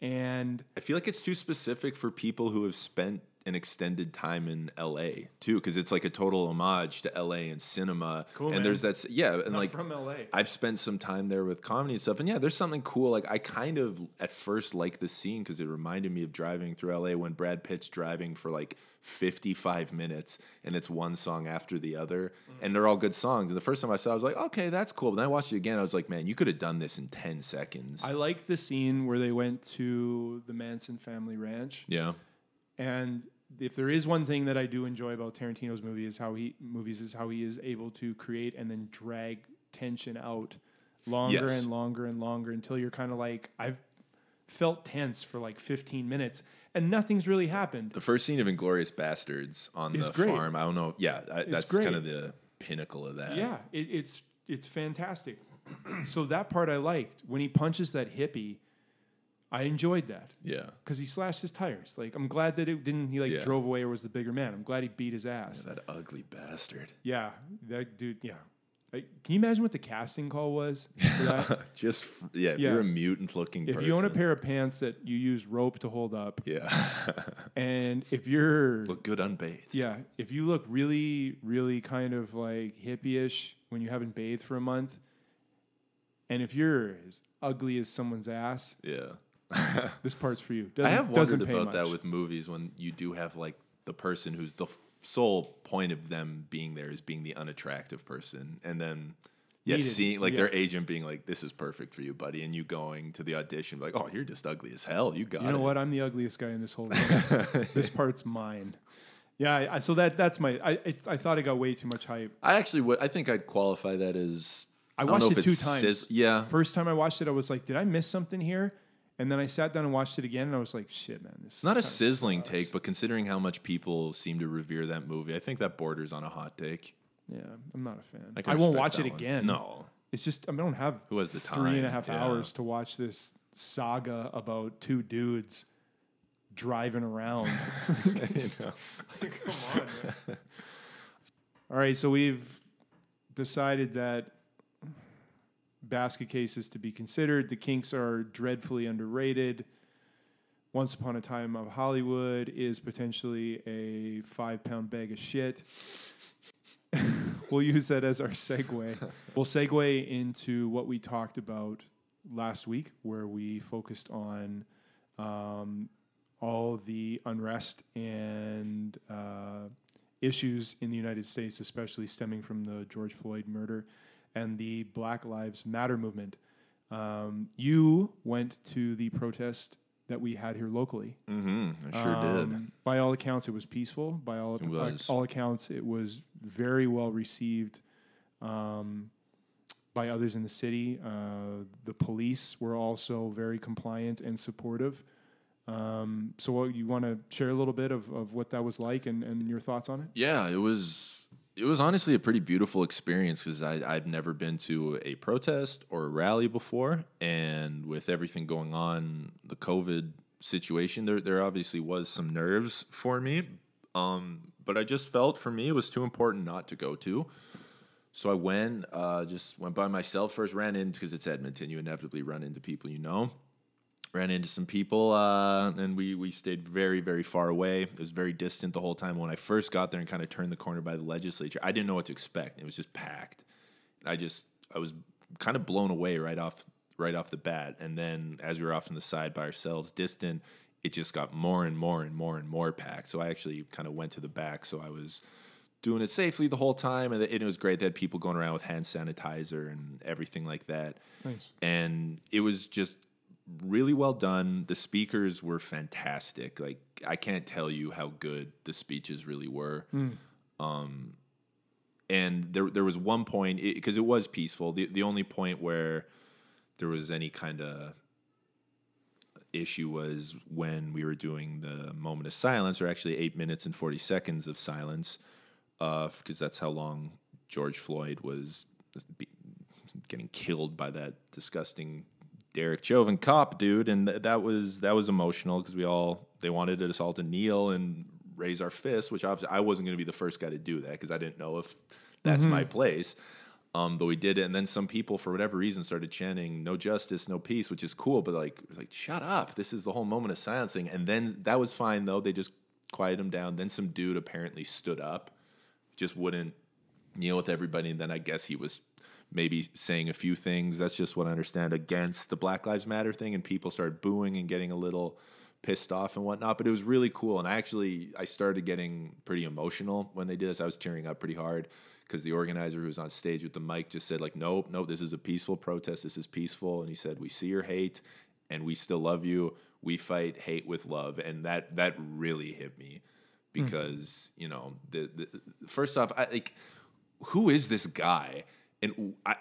S2: And
S1: I feel like it's too specific for people who have spent an extended time in LA too, because it's like a total homage to LA and cinema.
S2: Cool,
S1: and
S2: man.
S1: there's that, yeah, and like
S2: from LA.
S1: I've spent some time there with comedy and stuff, and yeah, there's something cool. Like I kind of at first liked the scene because it reminded me of driving through LA when Brad Pitt's driving for like 55 minutes, and it's one song after the other,
S2: Mm-hmm.
S1: and they're all good songs. And the first time I saw, it, I was like, okay, that's cool. But then I watched it again, I was like, man, you could have done this in 10 seconds.
S2: I liked the scene where they went to the Manson family ranch.
S1: yeah,
S2: And if there is one thing that I do enjoy about Tarantino's movie is how he movies is how he is able to create and then drag tension out longer
S1: Yes.
S2: and longer and longer until you're kind of like I've felt tense for like 15 minutes and nothing's really happened.
S1: The first scene of Inglourious Basterds on
S2: It's
S1: the
S2: great.
S1: farm. I don't know. Yeah, I, that's
S2: great.
S1: kind of the pinnacle of that.
S2: Yeah, it, it's it's fantastic. so that part I liked when he punches that hippie. I enjoyed that
S1: Yeah.
S2: because he slashed his tires. Like I'm glad that it didn't. He like
S1: Yeah.
S2: drove away or was the bigger man. I'm glad he beat his ass.
S1: That ugly bastard.
S2: Yeah, that dude. Yeah, Like, can you imagine what the casting call was?
S1: Just yeah, if
S2: Yeah.
S1: you're a mutant looking
S2: if
S1: person.
S2: you own a pair of pants that you use rope to hold up,
S1: Yeah.
S2: and if you're
S1: Look good unbathed.
S2: yeah, if you look really, really kind of like hippie-ish when you haven't bathed for a month, and if you're as ugly as someone's ass,
S1: Yeah.
S2: this part's for you.
S1: I
S2: Doesn't,
S1: have
S2: doesn't
S1: wondered
S2: pay
S1: about that with movies when you do have like the person who's the sole point of them being there is being the unattractive person, and then yes,
S2: Needed.
S1: seeing like
S2: Yeah.
S1: their agent being like, "This is perfect for you, buddy," and you going to the audition like, "Oh, you're just ugly as hell. You got
S2: You know
S1: it."
S2: what? I'm the ugliest guy in this whole room. this part's mine. Yeah, I, I, so that that's my. I it's, I thought it got way too much hype.
S1: I actually would. I think I'd qualify that as.
S2: I
S1: don't
S2: watched it two times.
S1: sizz- yeah,
S2: First time I watched it, I was like, "Did I miss something here?" And then I sat down and watched it again, and I was like, "Shit, man, this
S1: It's not a sizzling take, but considering how much people seem to revere that movie, I think that borders on a hot take.
S2: Yeah, I'm not a fan.
S1: I,
S2: I, won't watch it
S1: one.
S2: again.
S1: No,
S2: it's just I don't have
S1: Who has the
S2: three and a
S1: time?
S2: half
S1: Yeah.
S2: hours to watch this saga about two dudes driving around. Come on. man. All right, so we've decided that basket cases to be considered. The Kinks are dreadfully underrated. Once Upon a Time of Hollywood is potentially a five pound bag of shit. we'll use that as our segue. We'll segue into what we talked about last week, where we focused on um, all the unrest and uh, issues in the United States, especially stemming from the George Floyd murder and the Black Lives Matter movement. Um, you went to the protest that we had here locally.
S1: hmm I sure did.
S2: Um, By all accounts, it was peaceful. By all,
S1: It was.
S2: all accounts, it was very well received um, by others in the city. Uh, the police were also very compliant and supportive. Um, so, what, you want to share a little bit of, of what that was like and, and your thoughts on it?
S1: Yeah, it was. It was honestly a pretty beautiful experience because I'd never been to a protest or a rally before, and with everything going on, the COVID situation, there there obviously was some nerves for me. Um, but I just felt for me it was too important not to go to. So I went, uh, just went by myself first, ran in because it's Edmonton. You inevitably run into people you know. Ran into some people, uh, and we we stayed very very far away. It was very distant the whole time. When I first got there and kind of turned the corner by the legislature, I didn't know what to expect. It was just packed. I just I was kind of blown away right off right off the bat. And then as we were off on the side by ourselves, distant, it just got more and more and more and more packed. So I actually kind of went to the back. So I was doing it safely the whole time, and it was great. They had people going around with hand sanitizer and everything like that.
S2: Nice.
S1: And it was just really well done. The speakers were fantastic. Like I can't tell you how good the speeches really were. Um, and there there was one point because it, was peaceful. The the only point where there was any kind of issue was when we were doing the moment of silence, or actually eight minutes and forty seconds of silence, because that's how long George Floyd was be- getting killed by that disgusting Derek Chauvin cop dude, and th- that was that was emotional because we all they wanted us all to kneel and raise our fists, which obviously I wasn't going to be the first guy to do that because I didn't know if that's my place. Um, but we did it, and then some people, for whatever reason, started chanting "No justice, no peace," which is cool. But like, like, shut up! This is the whole moment of silencing. And then that was fine though. They just quieted him down. Then some dude apparently stood up, just wouldn't kneel with everybody. And then I guess he was maybe saying a few things. That's just what I understand against the Black Lives Matter thing, and people started booing and getting a little pissed off and whatnot. But it was really cool, and I actually I started getting pretty emotional when they did this. I was tearing up pretty hard because the organizer who was on stage with the mic just said like, "Nope, nope, this is a peaceful protest. This is peaceful," and he said, "We see your hate." And we still love you. We fight hate with love, and that that really hit me hmm. because you know the, the first off, I like who is this guy, and I,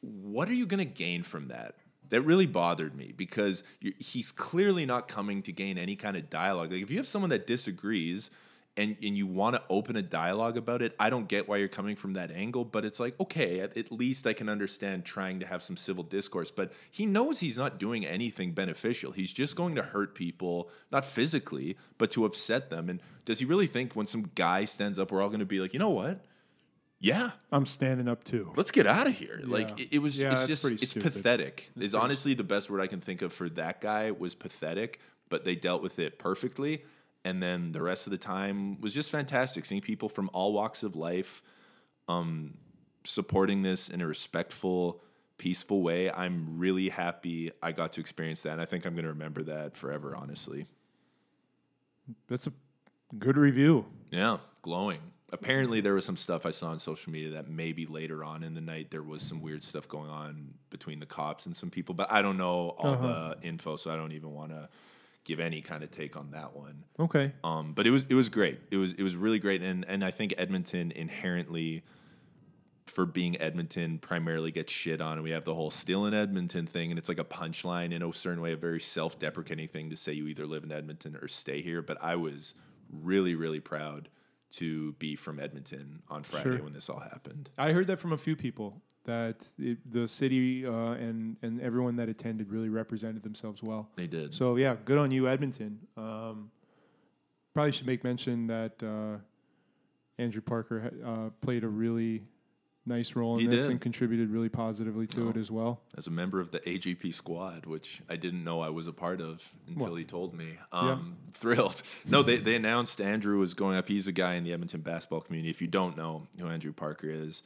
S1: what are you going to gain from that? That really bothered me because he's clearly not coming to gain any kind of dialogue. Like if you have someone that disagrees and, and you want to open a dialogue about it, I don't get why you're coming from that angle, but it's like, okay, at, at least I can understand trying to have some civil discourse. But he knows he's not doing anything beneficial. He's just going to hurt people, not physically, but to upset them. And does he really think when some guy stands up, we're all going to be like, you know what? Yeah,
S2: I'm standing up too.
S1: let's get out of here. Like it, it was
S2: Yeah,
S1: it's just it's
S2: stupid.
S1: pathetic. Is honestly the best word I can think of for that guy was pathetic, but they dealt with it perfectly. And then the rest of the time was just fantastic. Seeing people from all walks of life um, supporting this in a respectful, peaceful way. I'm really happy I got to experience that. And I think I'm going to remember that forever, honestly.
S2: That's a good review.
S1: Yeah, glowing. Apparently, there was some stuff I saw on social media that maybe later on in the night there was some weird stuff going on between the cops and some people, but I don't know all the info, so I don't even want to give any kind of take on that one.
S2: Okay.
S1: Um, but it was it was great. It was it was really great, and and I think Edmonton inherently, for being Edmonton, primarily gets shit on. And we have the whole "still in Edmonton" thing, and it's like a punchline in a certain way, a very self-deprecating thing to say you either live in Edmonton or stay here. But I was really really proud to be from Edmonton on Friday
S2: Sure.
S1: when this all happened.
S2: I heard that from a few people that it, the city uh, and and everyone that attended really represented themselves well.
S1: They did.
S2: So yeah, good on you, Edmonton. Um, probably should make mention that uh, Andrew Parker uh, played a really nice role in
S1: He
S2: this
S1: did.
S2: and contributed really positively to
S1: Oh.
S2: it as well.
S1: as a member of the AGP squad, which I didn't know I was a part of until
S2: Well,
S1: he told me. Um, Thrilled. No, they, they announced Andrew was going up. He's a guy in the Edmonton basketball community. If you don't know who Andrew Parker is,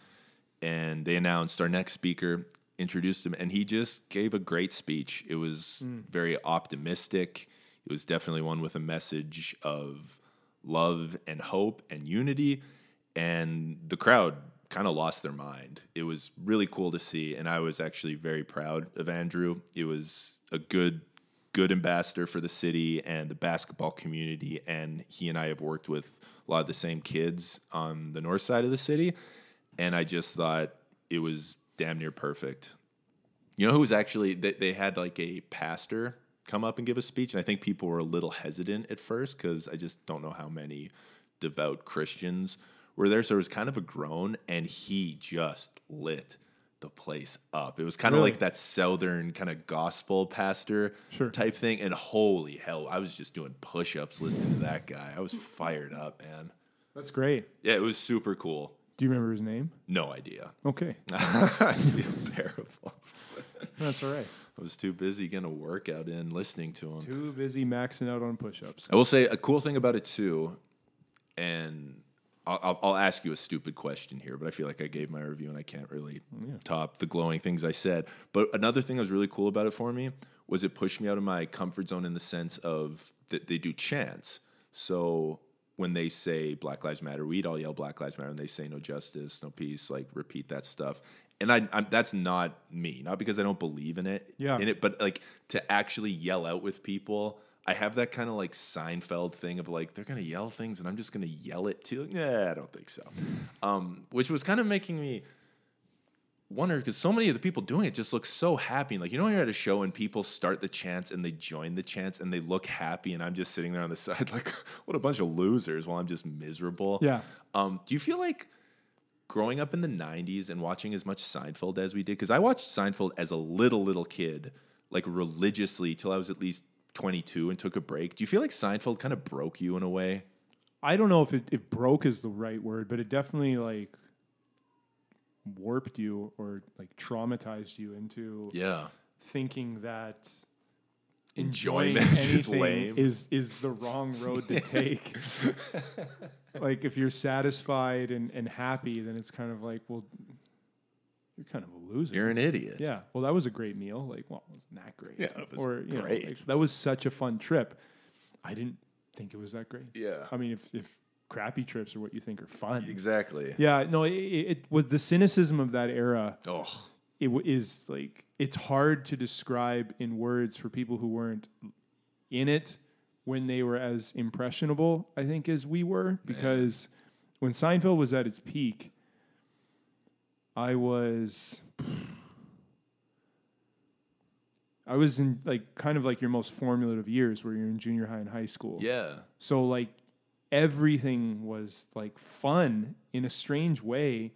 S1: and they announced our next speaker, introduced him, and he just gave a great speech. It was very optimistic. It was definitely one with a message of love and hope and unity. And the crowd kind of lost their mind. It was really cool to see. And I was actually very proud of Andrew. It was a good, good ambassador for the city and the basketball community. And he and I have worked with a lot of the same kids on the north side of the city. And I just thought it was damn near perfect. You know who was actually they, they had like a pastor come up and give a speech, and I think people were a little hesitant at first because I just don't know how many devout Christians were there. So it was kind of a groan, and he just lit the place up. It was kind of
S2: Really?
S1: like that southern kind of gospel pastor
S2: Sure.
S1: type thing. And holy hell, I was just doing push ups listening to that guy. I was fired up, man.
S2: That's great.
S1: Yeah, it was super cool.
S2: Do you remember his name?
S1: No idea.
S2: Okay,
S1: I feel terrible.
S2: that's all right.
S1: I was too busy getting a workout in listening to him.
S2: Too busy maxing out on push-ups.
S1: I will say a cool thing about it too, and I'll, I'll, I'll ask you a stupid question here, but I feel like I gave my review and I can't really oh, top the glowing things I said. But another thing that was really cool about it for me was it pushed me out of my comfort zone in the sense of that they do chants. So when they say Black Lives Matter, we'd all yell Black Lives Matter, and they say no justice, no peace, like repeat that stuff. And I, I'm, that's not me, not because I don't believe in it,
S2: Yeah.
S1: in it, but like to actually yell out with people. I have that kind of like Seinfeld thing of like they're gonna yell things and I'm just gonna yell it too. Yeah, I don't think so. Um, which was kind of making me wonder because so many of the people doing it just look so happy. Like you know, when you're at a show and people start the chants and they join the chants and they look happy, and I'm just sitting there on the side like, what a bunch of losers while I'm just miserable.
S2: Yeah.
S1: Um, do you feel like growing up in the 90s and watching as much Seinfeld as we did? Because I watched Seinfeld as a little, little kid, like religiously till I was at least 22 and took a break. Do you feel like Seinfeld kind of broke you in a way?
S2: I don't know if it if broke is the right word, but it definitely like warped you or like traumatized you into
S1: Yeah.
S2: thinking that
S1: Enjoyment is lame.
S2: is is the wrong road to take. like if you're satisfied and, and happy, then it's kind of like, well, you're kind of a loser.
S1: You're an idiot.
S2: yeah. Well, that was a great meal. Like, well, it wasn't that great.
S1: Yeah, it was
S2: or you know,
S1: great.
S2: like, that was such a fun trip. I didn't think it was that great.
S1: Yeah.
S2: I mean, if if crappy trips are what you think are fun,
S1: Exactly.
S2: yeah, no, it, it, was the cynicism of that era.
S1: Oh,
S2: It w- is like it's hard to describe in words for people who weren't in it when they were as impressionable, I think, as we were. Because when Seinfeld was at its peak, I was I was in like kind of like your most formative years where you're in junior high and high school.
S1: Yeah.
S2: So like everything was like fun in a strange way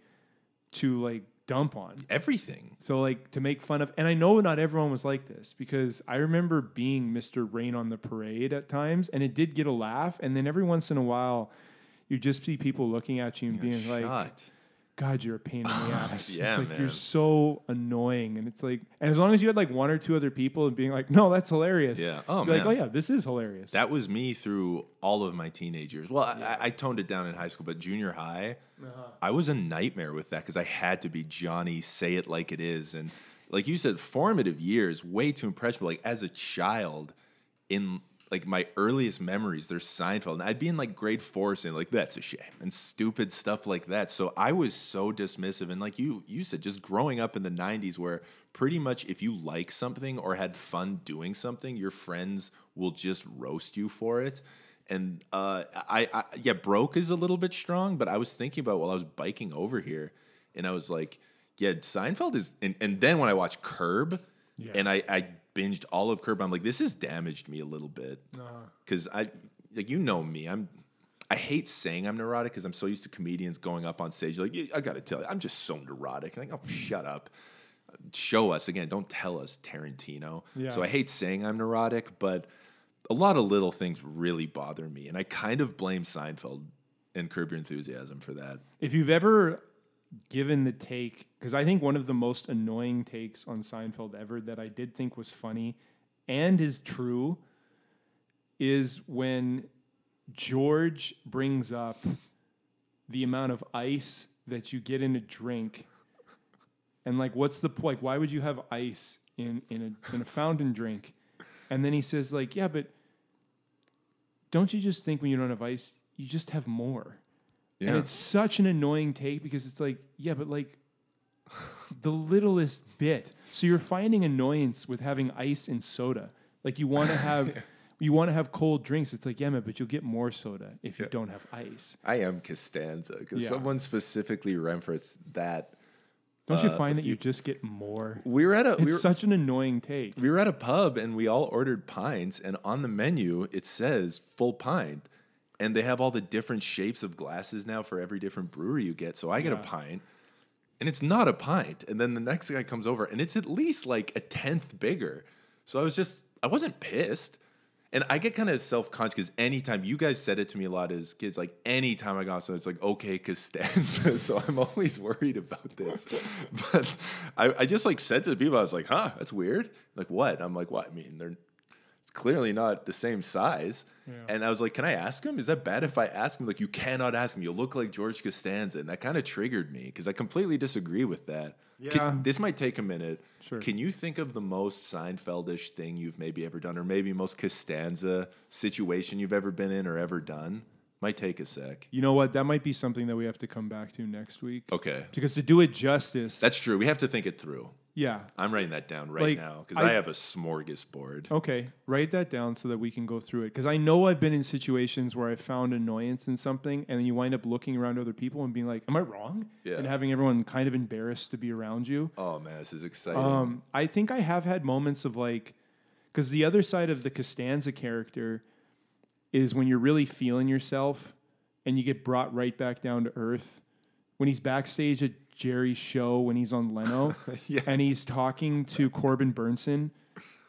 S2: to like dump on.
S1: Everything.
S2: So like to make fun of and I know not everyone was like this because I remember being Mr. Rain on the parade at times and it did get a laugh and then every once in a while you just see people looking at you and being like
S1: Shut.
S2: God, you're a pain in the ah, ass.
S1: Yeah,
S2: it's like
S1: man.
S2: you're so annoying, and it's like, and as long as you had like one or two other people and being like, no, that's hilarious.
S1: Yeah. Oh,
S2: You're like, oh yeah, this is hilarious.
S1: That was me through all of my teenage years. Well, I, I toned it down in high school, but junior high, uh-huh. I was a nightmare with that because I had to be Johnny, say it like it is, and like you said, formative years, way too impressionable. Like as a child, in like my earliest memories, there's Seinfeld, and I'd be in like grade four saying like that's a shame and stupid stuff like that. So I was so dismissive, and like you you said, just growing up in the '90s, where pretty much if you like something or had fun doing something, your friends will just roast you for it. And uh, I, I yeah, broke is a little bit strong, but I was thinking about while I was biking over here, and I was like, yeah, Seinfeld is, and, and then when I watch Curb,
S2: Yeah.
S1: and I, I binged all of Curb, I'm like, this has damaged me a little bit uh-huh. because I like you know me, I'm. I hate saying I'm neurotic because I'm so used to comedians going up on stage like, "Yeah, I got to tell you, I'm just so neurotic. And like, oh, shut up. Show us again. Don't tell us Tarantino.
S2: Yeah.
S1: So I hate saying I'm neurotic, but a lot of little things really bother me, and I kind of blame Seinfeld and Curb Your Enthusiasm for that.
S2: if you've ever given the take, because I think one of the most annoying takes on Seinfeld ever that I did think was funny and is true is when George brings up the amount of ice that you get in a drink. And like, what's the point? Like, why would you have ice in, in a in a fountain drink? And then he says, like, yeah, but don't you just think when you don't have ice, you just have more? And it's such an annoying take because it's like, yeah, but like the littlest bit. So you're finding annoyance with having ice and soda. Like you want to have you want to have cold drinks. It's like, yeah, man, but you'll get more soda if you don't have ice.
S1: I am Costanza because
S2: Yeah.
S1: someone specifically referenced that.
S2: Don't you
S1: Uh,
S2: find that you just get more?
S1: We were at a
S2: It's
S1: we were,
S2: such an annoying take.
S1: we were at a pub and we all ordered pints and on the menu it says full pint and they have all the different shapes of glasses now for every different brewery you get so i get a pint and it's not a pint and then the next guy comes over and it's at least like a tenth bigger so i was just i wasn't pissed and I get kind of self conscious because anytime you guys said it to me a lot as kids, like anytime I got so it's like okay, Costanza. so I'm always worried about this. But I, I just like said to the people, I was like, huh, that's weird. Like what? I'm like, what? I mean, they're clearly not the same size. And I was like, can I ask him? Is that bad if I ask him? Like, you cannot ask him. You look like George Costanza. And that kind of triggered me because I completely disagree with that. Can-
S2: Yeah.
S1: this might take a minute.
S2: Sure.
S1: Can you think of the most Seinfeldish thing you've maybe ever done, or maybe most Costanza situation you've ever been in or ever done? Might take a sec.
S2: You know what? That might be something that we have to come back to next week.
S1: Okay.
S2: Because to do it justice,
S1: That's true. We have to think it through.
S2: Yeah.
S1: I'm writing that down right
S2: Like,
S1: now because I,
S2: I-
S1: have a smorgasbord.
S2: Okay, write that down so that we can go through it. Because I know I've been in situations where I found annoyance in something, and then you wind up looking around other people and being like, "Am I wrong?"
S1: Yeah.
S2: And having everyone kind of embarrassed to be around you.
S1: Oh man, this is exciting.
S2: Um, I think I have had moments of like, because the other side of the Costanza character is when you're really feeling yourself, and you get brought right back down to earth. When he's backstage at Jerry's show, when he's on Leno,
S1: Yes.
S2: and he's talking to Corbin Bernsen,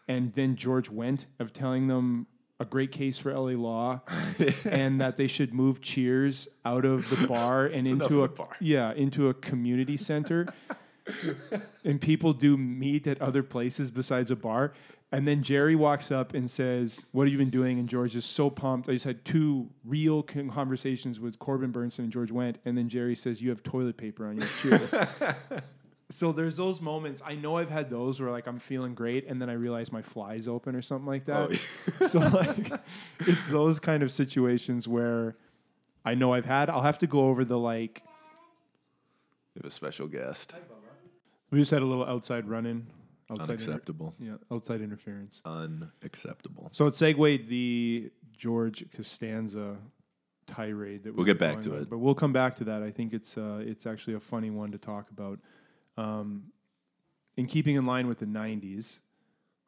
S2: and then George Wendt of telling them a great case for LA Law, and that they should move Cheers out of the bar and into a
S1: bar.
S2: yeah into a community center, and people do meet at other places besides a bar. And then Jerry walks up and says, "What have you been doing?" And George is so pumped. I just had two real conversations with Corbin Bernsen and George Wendt. And then Jerry says, "You have toilet paper on your shoe. so there's those moments. I know I've had those where like I'm feeling great, and then I realize my fly's open or something like that. Oh, so like, it's those kind of situations where I know I've had. I'll have to go over the like.
S1: we have a special guest.
S2: We just had a little outside run in. Outside inter-
S1: Unacceptable.
S2: yeah, outside interference.
S1: Unacceptable.
S2: So it segued the George Costanza tirade that we
S1: We'll get back to
S2: on,
S1: it.
S2: but we'll come back to that. I think it's uh, it's actually a funny one to talk about. Um, in keeping in line with the '90s,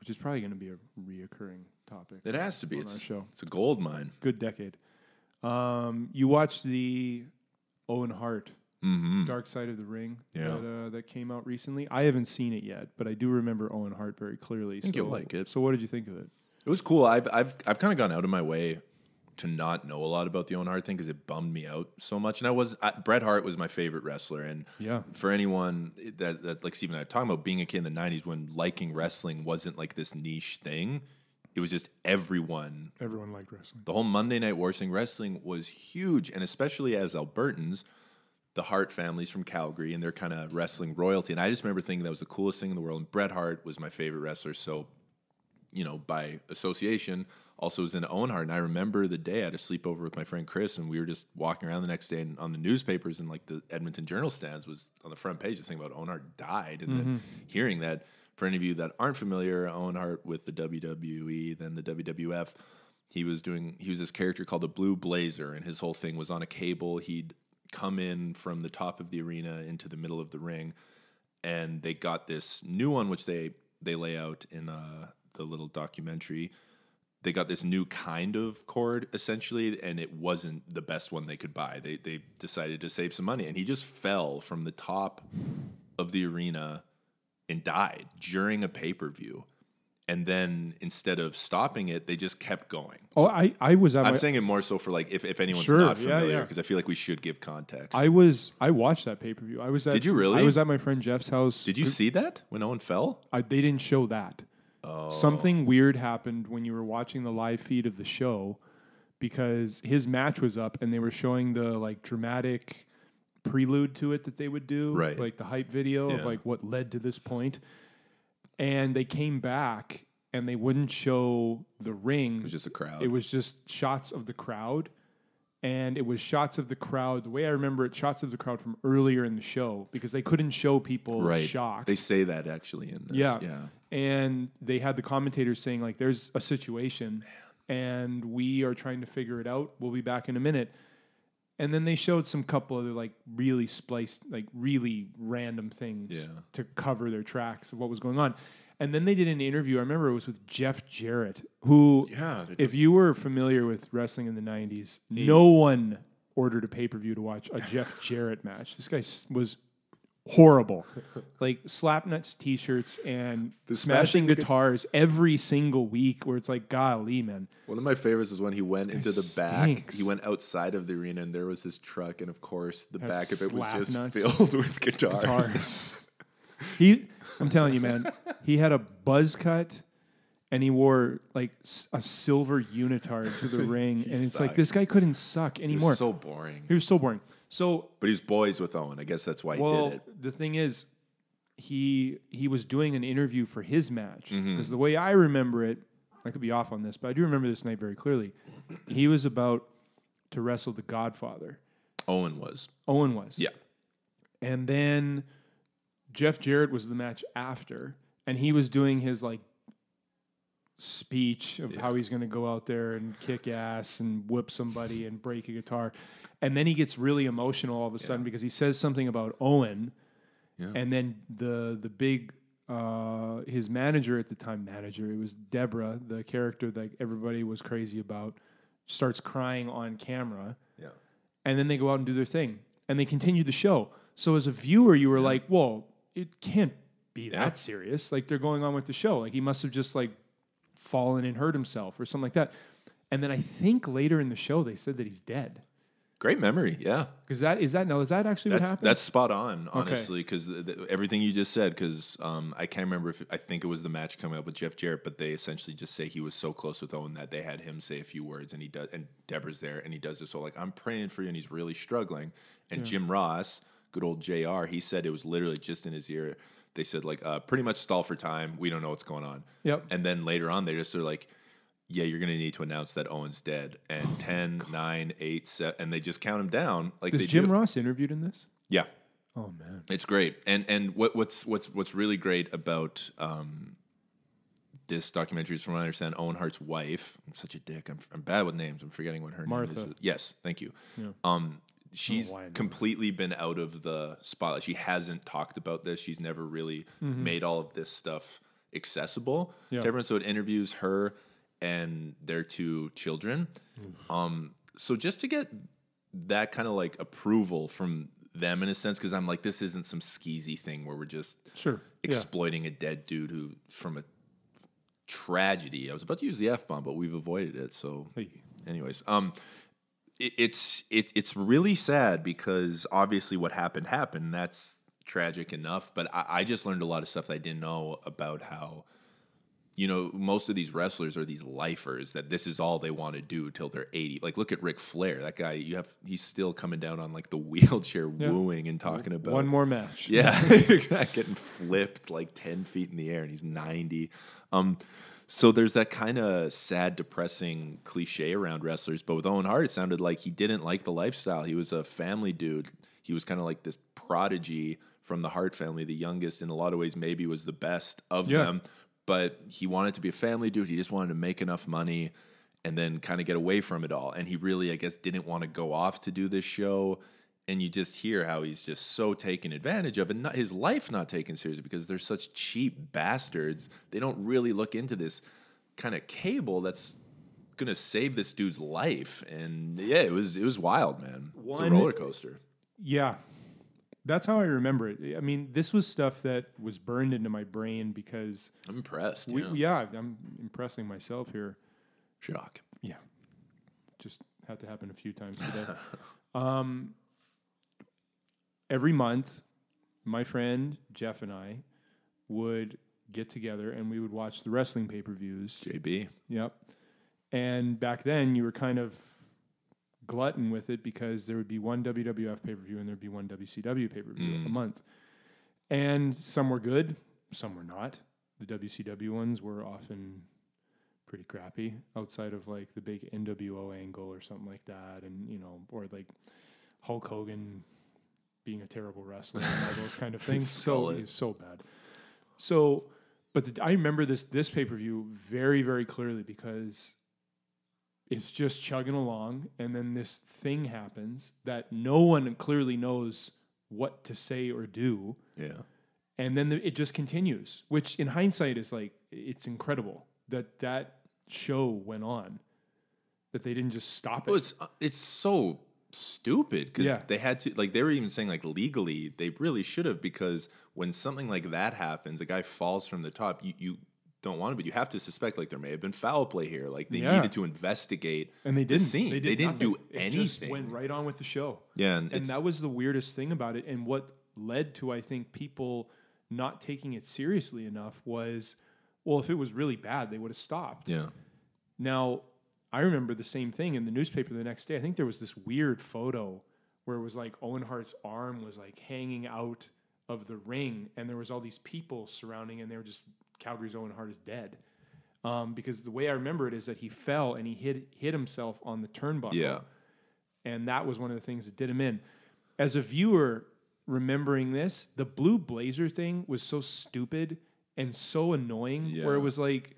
S2: which is probably going to be a reoccurring topic.
S1: It has to be. It's,
S2: show.
S1: it's a gold mine.
S2: Good decade. Um, you watched the Owen Hart
S1: Mm-hmm.
S2: Dark Side of the Ring
S1: Yeah.
S2: that, uh, that came out recently. I haven't seen it yet, but I do remember Owen Hart very clearly.
S1: think
S2: so,
S1: you'll like it.
S2: So, what did you think of it?
S1: It was cool. I've I've I've kind of gone out of my way to not know a lot about the Owen Hart thing because it bummed me out so much. And I was I, Bret Hart was my favorite wrestler, and
S2: Yeah.
S1: for anyone that, that like Steve and I are talking about being a kid in the '90s when liking wrestling wasn't like this niche thing. It was just everyone.
S2: Everyone liked wrestling.
S1: The whole Monday Night Wars thing, wrestling was huge, and especially as Albertans, the Hart families from Calgary and they're kind of wrestling royalty. And I just remember thinking that was the coolest thing in the world. And Bret Hart was my favorite wrestler, so you know, by association, also was in Owen Hart. And I remember the day I had a sleepover with my friend Chris, and we were just walking around the next day, and on the newspapers and like the Edmonton Journal stands was on the front page, this thing about Owen Hart died, and then mm-hmm. hearing that. For any of you that aren't familiar, Owen Hart with the WWE, then the WWF, he was doing he was this character called the Blue Blazer, and his whole thing was on a cable. He'd come in from the top of the arena into the middle of the ring, and they got this new one which they they lay out in uh, the little documentary. They got this new kind of cord essentially and it wasn't the best one they could buy. They they decided to save some money and he just fell from the top of the arena and died during a pay-per-view and then instead of stopping it they just kept going
S2: Oh, I, I was at
S1: i'm
S2: my,
S1: saying it more so for like if, if anyone's
S2: Sure,
S1: not
S2: yeah,
S1: familiar
S2: yeah.
S1: because i feel like we should give context
S2: I was I watched that pay per view. I was at
S1: Did you really?
S2: I was at my friend Jeff's house.
S1: did you see that when owen fell
S2: I, they didn't show that.
S1: Oh.
S2: Something weird happened when you were watching the live feed of the show because his match was up and they were showing the like dramatic prelude to it that they would do,
S1: Right.
S2: Like the hype video
S1: Yeah.
S2: of like what led to this point. And they came back and they wouldn't show the ring.
S1: it was just a crowd
S2: It was just shots of the crowd. And it was shots of the crowd. The way I remember it, shots of the crowd from earlier in the show because they couldn't show people
S1: right
S2: shocked.
S1: they say that actually in this
S2: Yeah.
S1: yeah
S2: And they had the commentators saying, like, there's a situation and we are trying to figure it out. We'll be back in a minute. And then they showed some couple other like really spliced, like really random things
S1: Yeah.
S2: to cover their tracks of what was going on. And then they did an interview. I remember it was with Jeff Jarrett, who,
S1: Yeah,
S2: if you were familiar with wrestling in the 90s, no one ordered a pay per view to watch a Jeff Jarrett match. This guy was horrible. like slapnuts t shirts and
S1: The
S2: smashing
S1: smashing the
S2: guitars every single week, where it's like, golly, man.
S1: One of my favorites is when he went into the back. He went outside of the arena, and there was his truck, and of course, the
S2: Had
S1: back of it was just filled with guitars.
S2: Guitars. he, I'm telling you, man, he had a buzz cut. And he wore like a silver unitard to the ring, and it's like this guy couldn't suck anymore.
S1: was so boring.
S2: he was so boring. So
S1: But he was boys with Owen. I guess that's why he
S2: well,
S1: did it.
S2: the thing is, he he was doing an interview for his match
S1: Mm-hmm.
S2: because the way I remember it, I could be off on this, but I do remember this night very clearly. He was about to wrestle the Godfather.
S1: Owen was.
S2: Owen was,
S1: Yeah.
S2: and then Jeff Jarrett was the match after, and he was doing his like speech of how he's going to go out there and kick ass and whip somebody and break a guitar. And then he gets really emotional all of a sudden because he says something about Owen.
S1: Yeah.
S2: And then the the big uh, his manager at the time manager it was Debra the character that everybody was crazy about starts crying on camera
S1: Yeah.
S2: and then they go out and do their thing and they continue the show. So as a viewer, you were like, "Whoa, it can't be
S1: Yeah.
S2: that serious." Like they're going on with the show. Like he must have just like fallen and hurt himself or something like that. And then I think later in the show they said that he's dead.
S1: Great memory. Yeah.
S2: Because that is that no, is that actually what happened?
S1: that's spot on, honestly, because everything you just said. Because um, I can't remember if I think it was the match coming up with Jeff Jarrett, but they essentially just say he was so close with Owen that they had him say a few words, and he does, and Debra's there, and he does this. So like, I'm praying for you, and he's really struggling. And Jim Ross, good old Jr., he said it was literally just in his ear. They said like, uh, pretty much stall for time. We don't know what's going on.
S2: Yep.
S1: And then later on, they just are like, yeah, you're going to need to announce that Owen's dead. And 10, 9, 8, 7, and they just count him down like
S2: is
S1: they
S2: Jim
S1: do.
S2: Ross interviewed in this?
S1: Yeah.
S2: Oh man.
S1: It's great, and and what, what's what's what's really great about um, this documentary is, from what I understand, Owen Hart's wife. I'm such a dick. I'm, I'm bad with names. I'm forgetting what her name is. Yes, thank you. Um, she's
S2: why I know that.
S1: completely been out of the spotlight. She hasn't talked about this. She's never really
S2: Mm-hmm.
S1: made all of this stuff accessible
S2: Yeah.
S1: to everyone. So it interviews her and their two children. Um, so just to get that kind of like approval from them in a sense, because I'm like, this isn't some skeezy thing where we're just
S2: Sure. Yeah.
S1: exploiting a dead dude who from a tragedy. I was about to use the f bomb, but we've avoided it. So,
S2: Hey.
S1: anyways, um, it, it's it, it's really sad because obviously what happened happened. That's tragic enough, but I, I just learned a lot of stuff that I didn't know about how. You know, most of these wrestlers are these lifers that this is all they want to do till they're 80. Like, look at Ric Flair. That guy, you have, he's still coming down on like the wheelchair
S2: Yeah.
S1: wooing and talking about
S2: One more match.
S1: yeah, getting flipped like ten feet in the air, and he's ninety. Um, so there's that kind of sad, depressing cliche around wrestlers. But with Owen Hart, it sounded like he didn't like the lifestyle. He was a family dude. He was kind of like this prodigy from the Hart family, the youngest in a lot of ways. Maybe was the best of
S2: Yeah.
S1: them, but he wanted to be a family dude. He just wanted to make enough money and then kind of get away from it all. And he really, I guess, didn't want to go off to do this show. And you just hear how he's just so taken advantage of, and not, his life not taken seriously because they're such cheap bastards. They don't really look into this kind of cable that's gonna save this dude's life. And yeah, it was it was wild, man. it's a roller coaster.
S2: Yeah. That's how I remember it. I mean, this was stuff that was burned into my brain because
S1: I'm impressed.
S2: we,
S1: yeah.
S2: yeah, I'm impressing myself here.
S1: Shock.
S2: Yeah. Just had to happen a few times today. um, every month, my friend Jeff and I would get together and we would watch the wrestling pay per views.
S1: JB.
S2: Yep. And back then, you were kind of glutton with it because there would be one WWF pay per view and there'd be one WCW pay per view a mm. month. And some were good, some were not. The WCW ones were often pretty crappy outside of like the big NWO angle or something like that. And, you know, or like Hulk Hogan being a terrible wrestler and all those kind of things. so,
S1: oh,
S2: it was so bad. So, but the, I remember this this pay per view very very clearly because it's just chugging along, and then this thing happens that no one clearly knows what to say or do,
S1: Yeah.
S2: and then the, it just continues. Which in hindsight is like it's incredible that that show went on, that they didn't just stop it.
S1: Well, it's uh, it's so stupid because
S2: Yeah.
S1: they had to like they were even saying like legally they really should have because when something like that happens, a guy falls from the top, you you don't want to, but you have to suspect like there may have been foul play here. Like they
S2: Yeah.
S1: needed to investigate
S2: and they didn't.
S1: scene.
S2: They,
S1: They,
S2: did
S1: didn't do.
S2: It just
S1: anything.
S2: went right on with the show.
S1: Yeah, and,
S2: and that was the weirdest thing about it and what led to i think people not taking it seriously enough was well if it was really bad they would have stopped
S1: yeah.
S2: now i remember the same thing in the newspaper the next day i think there was this weird photo where it was like owen hart's arm was like hanging out of the ring and there was all these people surrounding and they were just calgary's owen hart is dead um, because the way i remember it is that he fell and he hit hit himself on the turnbuckle
S1: Yeah.
S2: and that was one of the things that did him in. As a viewer, remembering this, the blue blazer thing was so stupid and so annoying. Where it was like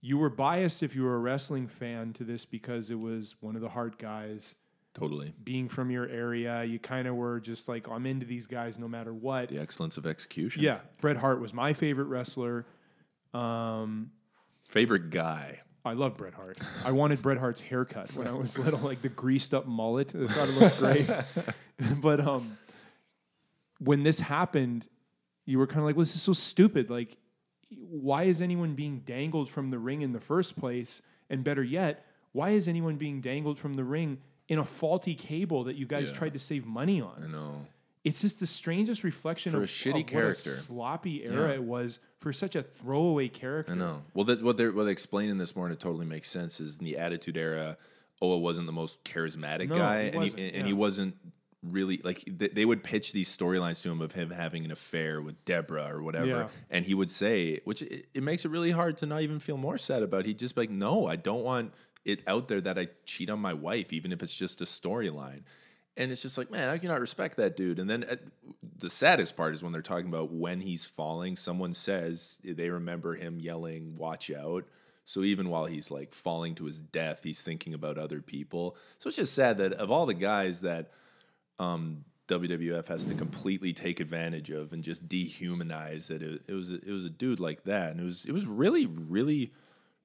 S2: you were biased if you were a wrestling fan to this because it was one of the Hart guys
S1: Totally.
S2: being from your area. You kind of were just like, I'm into these guys no matter what.
S1: The excellence of execution.
S2: Yeah, Bret Hart was my favorite wrestler. Um,
S1: Favorite guy.
S2: I love Bret Hart. I wanted Bret Hart's haircut when I was little, like the greased up mullet. I thought it looked great. but um, when this happened, you were kind of like, well, this is so stupid. Like, why is anyone being dangled from the ring in the first place? And better yet, why is anyone being dangled from the ring in a faulty cable that you guys
S1: Yeah.
S2: tried to save money on?
S1: I know.
S2: It's just the strangest reflection
S1: For
S2: of
S1: a shitty
S2: of what
S1: character.
S2: sloppy era
S1: Yeah.
S2: it was for such a throwaway character.
S1: I know. Well, that's what they're what they explain in this more, and it totally makes sense. Is in the Attitude Era, Oa wasn't the most charismatic
S2: No,
S1: guy,
S2: he
S1: and he,
S2: wasn't,
S1: and
S2: yeah.
S1: he wasn't really like they, they would pitch these storylines to him of him having an affair with Debra or whatever,
S2: Yeah.
S1: and he would say, which it, it makes it really hard to not even feel more sad about. He'd just be like, no, I don't want it out there that I cheat on my wife, even if it's just a storyline. And it's just like, man, I cannot respect that dude. And then uh, the saddest part is when they're talking about when he's falling, someone says they remember him yelling, watch out. So even while he's like falling to his death, he's thinking about other people. So it's just sad that of all the guys that um, WWF has to completely take advantage of and just dehumanize that It, it was it was a dude like that, and it was it was really really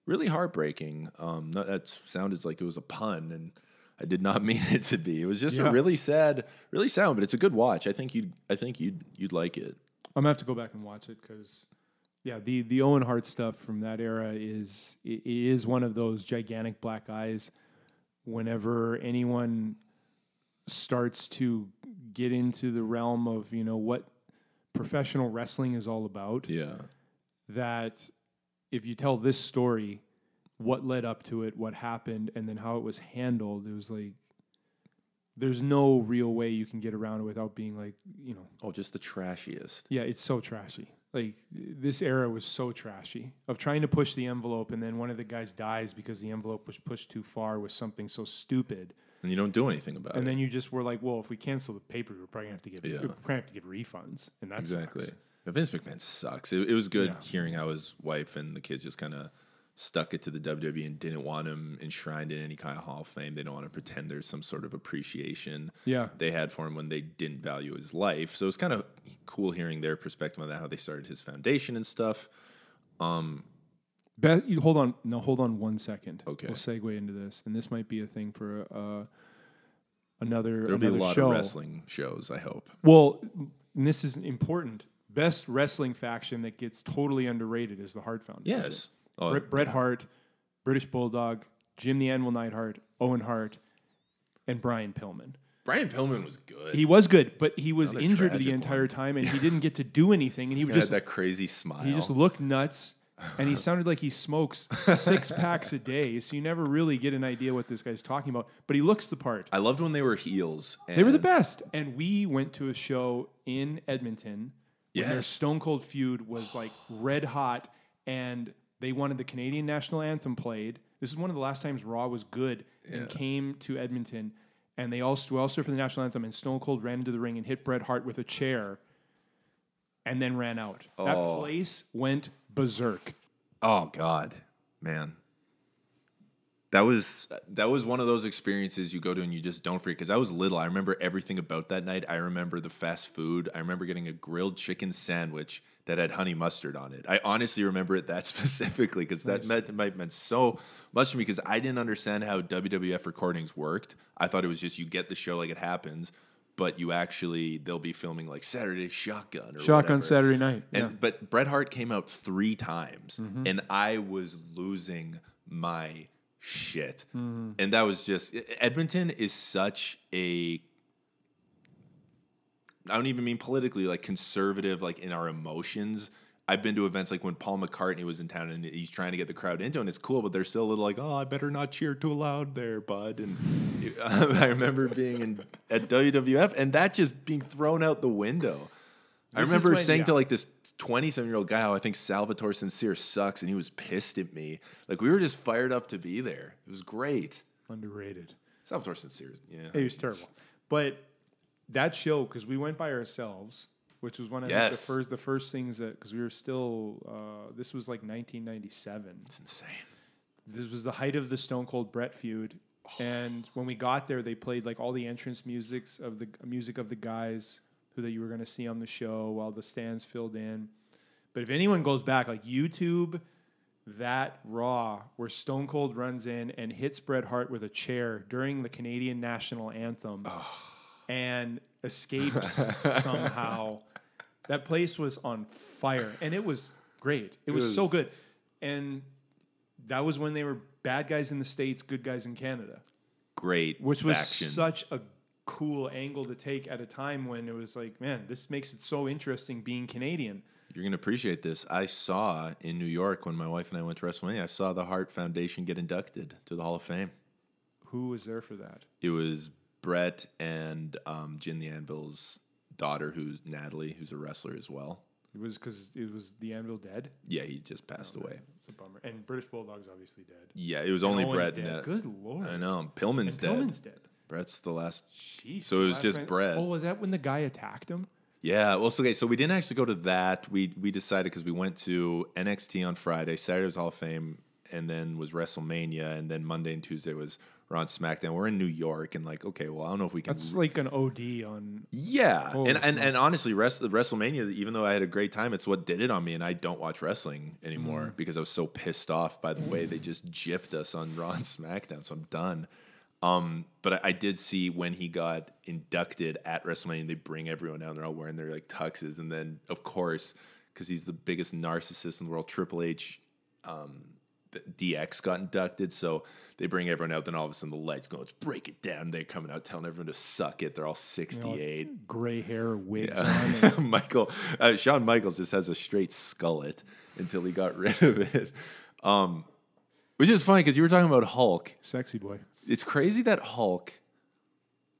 S1: really heartbreaking. Um, that sounded like it was a pun, and I did not mean it to be. It was just
S2: Yeah.
S1: a really sad, really sad, but it's a good watch. I think you'd I think you'd you'd like it.
S2: I'm gonna have to go back and watch it because, yeah, the the Owen Hart stuff from that era is it is one of those gigantic black eyes. Whenever anyone starts to get into the realm of you know what professional wrestling is all about,
S1: Yeah,
S2: that if you tell this story, what led up to it, what happened, and then how it was handled, it was like there's no real way you can get around it without being like you know
S1: oh, just the trashiest.
S2: yeah, it's so trashy. Like this era was so trashy of trying to push the envelope, and then one of the guys dies because the envelope was pushed too far with something so stupid,
S1: And you don't do anything about
S2: and
S1: it.
S2: And then you just were like, "Well, if we cancel the paper, we're probably gonna have to give
S1: Yeah.
S2: we're probably gonna have to get refunds," and that's
S1: Exactly.
S2: sucks.
S1: Vince McMahon sucks. It, it was good
S2: Yeah.
S1: hearing how his wife and the kids just kind of stuck it to the WWE and didn't want him enshrined in any kind of Hall of Fame. They don't want to pretend there's some sort of appreciation
S2: Yeah,
S1: they had for him when they didn't value his life. So it's kind of cool hearing their perspective on that, how they started his foundation and stuff.
S2: Be- you hold on, no, hold on one second.
S1: Okay.
S2: we'll segue into this, and this might be a thing for uh, another
S1: There'll be a
S2: another
S1: lot
S2: show.
S1: of wrestling shows, I hope.
S2: Well, and this is important. Best wrestling faction that gets totally underrated is the Hart Foundation.
S1: Yes. Oh,
S2: Bret, Bret Hart, British Bulldog, Jim the Anvil Neidhart, Owen Hart, and Brian Pillman.
S1: Brian Pillman was good.
S2: He was good, but he was
S1: Another
S2: injured the
S1: tragic
S2: entire
S1: one.
S2: time, and he didn't get to do anything. And he would
S1: had
S2: just
S1: that crazy smile.
S2: he just looked nuts, and he sounded like he smokes six packs a day. So you never really get an idea what this guy's talking about. But he looks the part.
S1: I loved when they were heels.
S2: They were the best. And we went to a show in Edmonton when their
S1: Yes.
S2: Stone Cold feud was like red hot and they wanted the Canadian national anthem played. This is one of the last times Raw was good and came to Edmonton. And they all stood also for the national anthem and Stone Cold ran into the ring and hit Bret Hart with a chair and then ran out. That
S1: Oh.
S2: place went berserk.
S1: Oh God, man. That was that was one of those experiences you go to and you just don't forget. Because I was little, I remember everything about that night. I remember the fast food. I remember getting a grilled chicken sandwich that had honey mustard on it. I honestly remember it that specifically because that meant, might meant so much to me. Because I didn't understand how WWF recordings worked. I thought it was just you get the show like it happens, but you actually they'll be filming like Saturday Shotgun or
S2: Shotgun
S1: whatever.
S2: Saturday night.
S1: And
S2: Yeah. Mm-hmm.
S1: but Bret Hart came out three times, and I was losing my shit.
S2: Mm-hmm.
S1: And that was just Edmonton is such a. I don't even mean politically, like conservative, like in our emotions. I've been to events like when Paul McCartney was in town and he's trying to get the crowd into, it, and it's cool, but they're still a little like, "Oh, I better not cheer too loud, there, bud." And I remember being in at WWF, and that just being thrown out the window. I remember
S2: when-
S1: saying
S2: yeah.
S1: to like this 27 year old guy how I think Salvatore Sincere sucks, and he was pissed at me. Like we were just fired up to be there. It was great.
S2: Underrated.
S1: Salvatore Sincere, yeah.
S2: It was terrible. But that show, because we went by ourselves, which was one of
S1: Yes.
S2: the first the first things that because we were still uh, this was like 1997.
S1: It's insane.
S2: This was the height of the Stone Cold Bret feud, and when we got there, they played like all the entrance musics of the music of the guys who that you were going to see on the show while the stands filled in. But if anyone goes back, like YouTube, that Raw where Stone Cold runs in and hits Bret Hart with a chair during the Canadian national anthem and escapes somehow. That place was on fire and it was great. It was, so good. And that was when they were bad guys in the States, good guys in Canada,
S1: Great.
S2: which was
S1: faction.
S2: such a cool angle to take at a time when it was like, man, this makes it so interesting being Canadian.
S1: You're gonna appreciate this. I saw in New York when my wife and I went to WrestleMania. I saw the Hart Foundation get inducted to the Hall of Fame.
S2: Who was there for that?
S1: It was Bret and um, Jim the Anvil's daughter, who's Natalie, who's a wrestler as well.
S2: It was because it was the Anvil dead.
S1: Yeah, he just passed away.
S2: It's a bummer. And British Bulldog's obviously dead.
S1: Yeah, it was only
S2: Owen's
S1: Bret.
S2: dead.
S1: And.
S2: Good lord.
S1: I know. Pillman's
S2: And
S1: dead.
S2: Pillman's dead.
S1: Bret's the last.
S2: Jeez.
S1: So it was just
S2: man-
S1: Bret.
S2: Oh, was that when the guy attacked him?
S1: Yeah. Well, so okay. So we didn't actually go to that. We we decided because we went to NXT on Friday. Saturday was Hall of Fame, and then was WrestleMania, and then Monday and Tuesday was Raw and SmackDown. We're in New York, and like, okay, well, I don't know if we can.
S2: That's like an OD on.
S1: yeah,
S2: Holy
S1: and, and and honestly, rest, WrestleMania, even though I had a great time, it's what did it on me, and I don't watch wrestling anymore
S2: Mm.
S1: because I was so pissed off by the way they just gypped us on Raw and SmackDown. So I'm done. Um, but I, I did see when he got inducted at WrestleMania, they bring everyone down. They're all wearing their like tuxes, and then of course, because he's the biggest narcissist in the world, Triple H, um, the DX got inducted, so they bring everyone out. Then all of a sudden, the lights go, let's break it down. They're coming out telling everyone to suck it. They're all
S2: you know,
S1: 68.
S2: gray hair, wigs on.
S1: Michael, uh, Shawn Michaels just has a straight skullet until he got rid of it. Um, which is funny because you were talking about Hulk.
S2: Sexy boy.
S1: It's crazy that Hulk,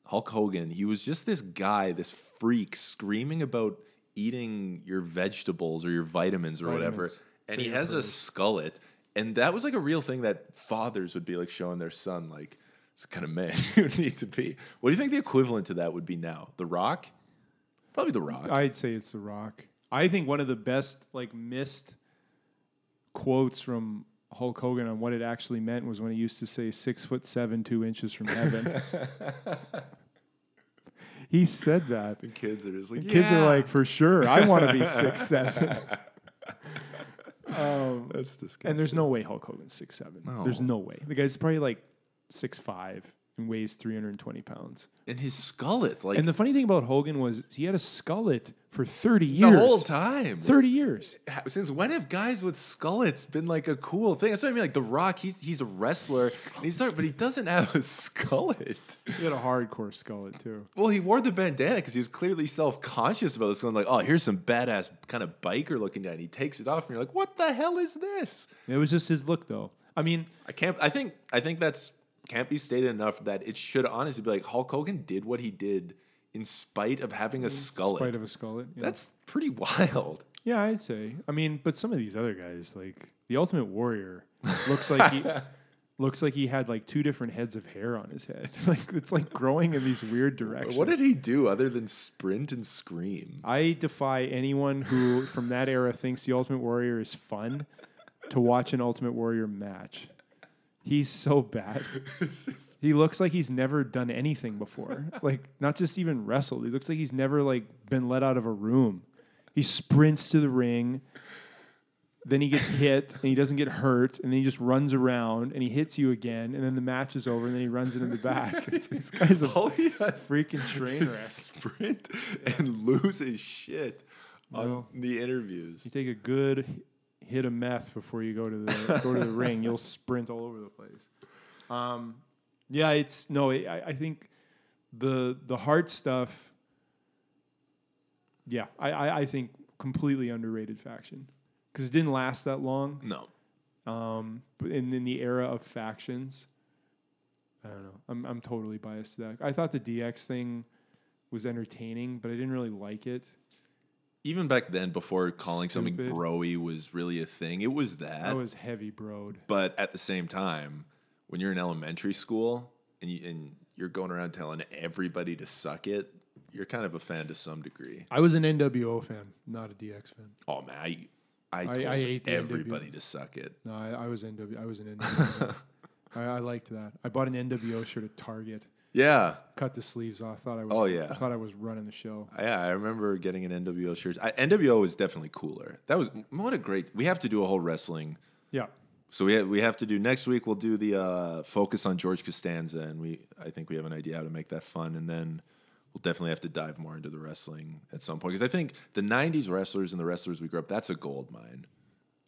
S1: Hulk Hogan, he was just this guy, this freak screaming about eating your vegetables or your vitamins or whatever. And he has a skullet. And that was like a real thing that fathers would be like showing their son, like, it's the kind of man you need to be. What do you think the equivalent to that would be now? The Rock? Probably The Rock.
S2: I'd say it's The Rock. I think one of the best like missed quotes from Hulk Hogan on what it actually meant was when he used to say six foot seven, two inches from heaven. he said that.
S1: the kids are just like,
S2: Kids are like, for sure, I want to be six seven. um,
S1: that's disgusting.
S2: and there's no way Hulk Hogan's six seven. There's
S1: No.
S2: no way. The guy's probably like six five and weighs three hundred and twenty pounds.
S1: and his skullet, like
S2: And the funny thing about Hogan was he had a skullet for thirty years.
S1: the whole time.
S2: Thirty years.
S1: Since when have guys with skullets been like a cool thing? That's what I mean. Like The Rock, he's he's a wrestler, and he's not, but he doesn't have a skullet.
S2: He had a hardcore skullet too.
S1: Well, he wore the bandana because he was clearly self conscious about this. Going like, oh, here's some badass kind of biker looking guy. And he takes it off, and you're like, what the hell is this?
S2: It was just his look though. I mean,
S1: I can't. I think. I think that's can't be stated enough that it should honestly be like Hulk Hogan did what he did in spite of having a
S2: skull.
S1: in
S2: spite of a skullet. Yeah.
S1: That's pretty wild.
S2: yeah, I'd say. I mean, but some of these other guys, like the Ultimate Warrior, looks like he looks like he had like two different heads of hair on his head. like it's like growing in these weird directions.
S1: What did he do other than sprint and scream?
S2: I defy anyone who from that era thinks the Ultimate Warrior is fun to watch an Ultimate Warrior match. He's so bad. He looks like he's never done anything before. Like not just even wrestled. He looks like he's never like been let out of a room. He sprints to the ring. Then he gets hit and he doesn't get hurt, and then he just runs around and he hits you again, and then the match is over, and then he runs into the back. It's- this guy's a oh,
S1: All he has
S2: freaking train wreck.
S1: sprint and lose his shit on the interviews.
S2: You take a good hit a meth before you go to the go to the ring. You'll sprint all over the place. Um, yeah, it's no. I, I think the the hard stuff. Yeah, I, I, I think completely underrated faction because it didn't last that long.
S1: No.
S2: Um, but in, in the era of factions, I don't know. I'm I'm totally biased to that. I thought the DX thing was entertaining, but I didn't really like it.
S1: Even back then, before calling something broy was really a thing, it was that.
S2: I was heavy broed.
S1: but at the same time, when you're in elementary school and, you, and you're going around telling everybody to suck it, you're kind of a fan to some degree.
S2: I was an NWO fan, not a DX fan.
S1: Oh man, I I,
S2: I-
S1: told
S2: I hate the
S1: everybody to suck it.
S2: No, I, I was NW. I was an NWO. I, I liked that. I bought an NWO shirt at Target.
S1: Yeah,
S2: Cut the sleeves off. Thought I was.
S1: Oh, yeah.
S2: Thought I was running the show.
S1: yeah. I remember getting an NWO shirt. I, NWO was definitely cooler. That was what a great. We have to do a whole wrestling.
S2: Yeah.
S1: So we have, we have to do next week. We'll do the uh, focus on George Costanza, and we I think we have an idea how to make that fun, and then we'll definitely have to dive more into the wrestling at some point because I think the '90s wrestlers and the wrestlers we grew up that's a gold mine.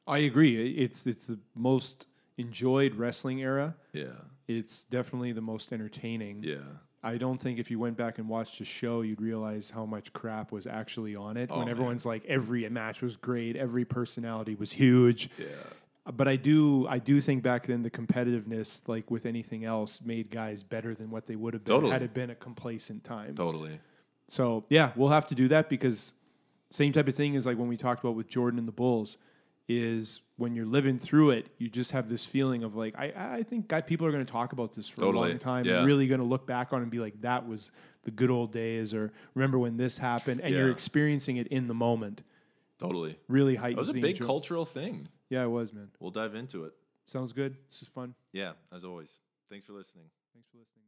S2: I agree. It's it's the most enjoyed wrestling era.
S1: Yeah,
S2: It's definitely the most entertaining.
S1: yeah.
S2: I don't think if you went back and watched a show, you'd realize how much crap was actually on it.
S1: Oh,
S2: when
S1: man.
S2: everyone's like, every match was great, every personality was huge.
S1: Yeah.
S2: But I do, I do think back then the competitiveness, like with anything else, made guys better than what they would have been
S1: Totally.
S2: had it been a complacent time.
S1: Totally.
S2: So yeah, we'll have to do that because same type of thing is like when we talked about with Jordan and the Bulls is when you're living through it, you just have this feeling of like I I think guy, people are going to talk about this for a long time
S1: Yeah.
S2: really going to look back on it and be like that was the good old days or remember when this happened and you're experiencing it in the moment.
S1: Totally.
S2: Really
S1: That
S2: It
S1: was a big
S2: enjoy-
S1: cultural thing.
S2: Yeah, it was man.
S1: We'll dive into it.
S2: Sounds good. This is fun.
S1: Yeah, as always. Thanks for listening.
S2: Thanks for listening.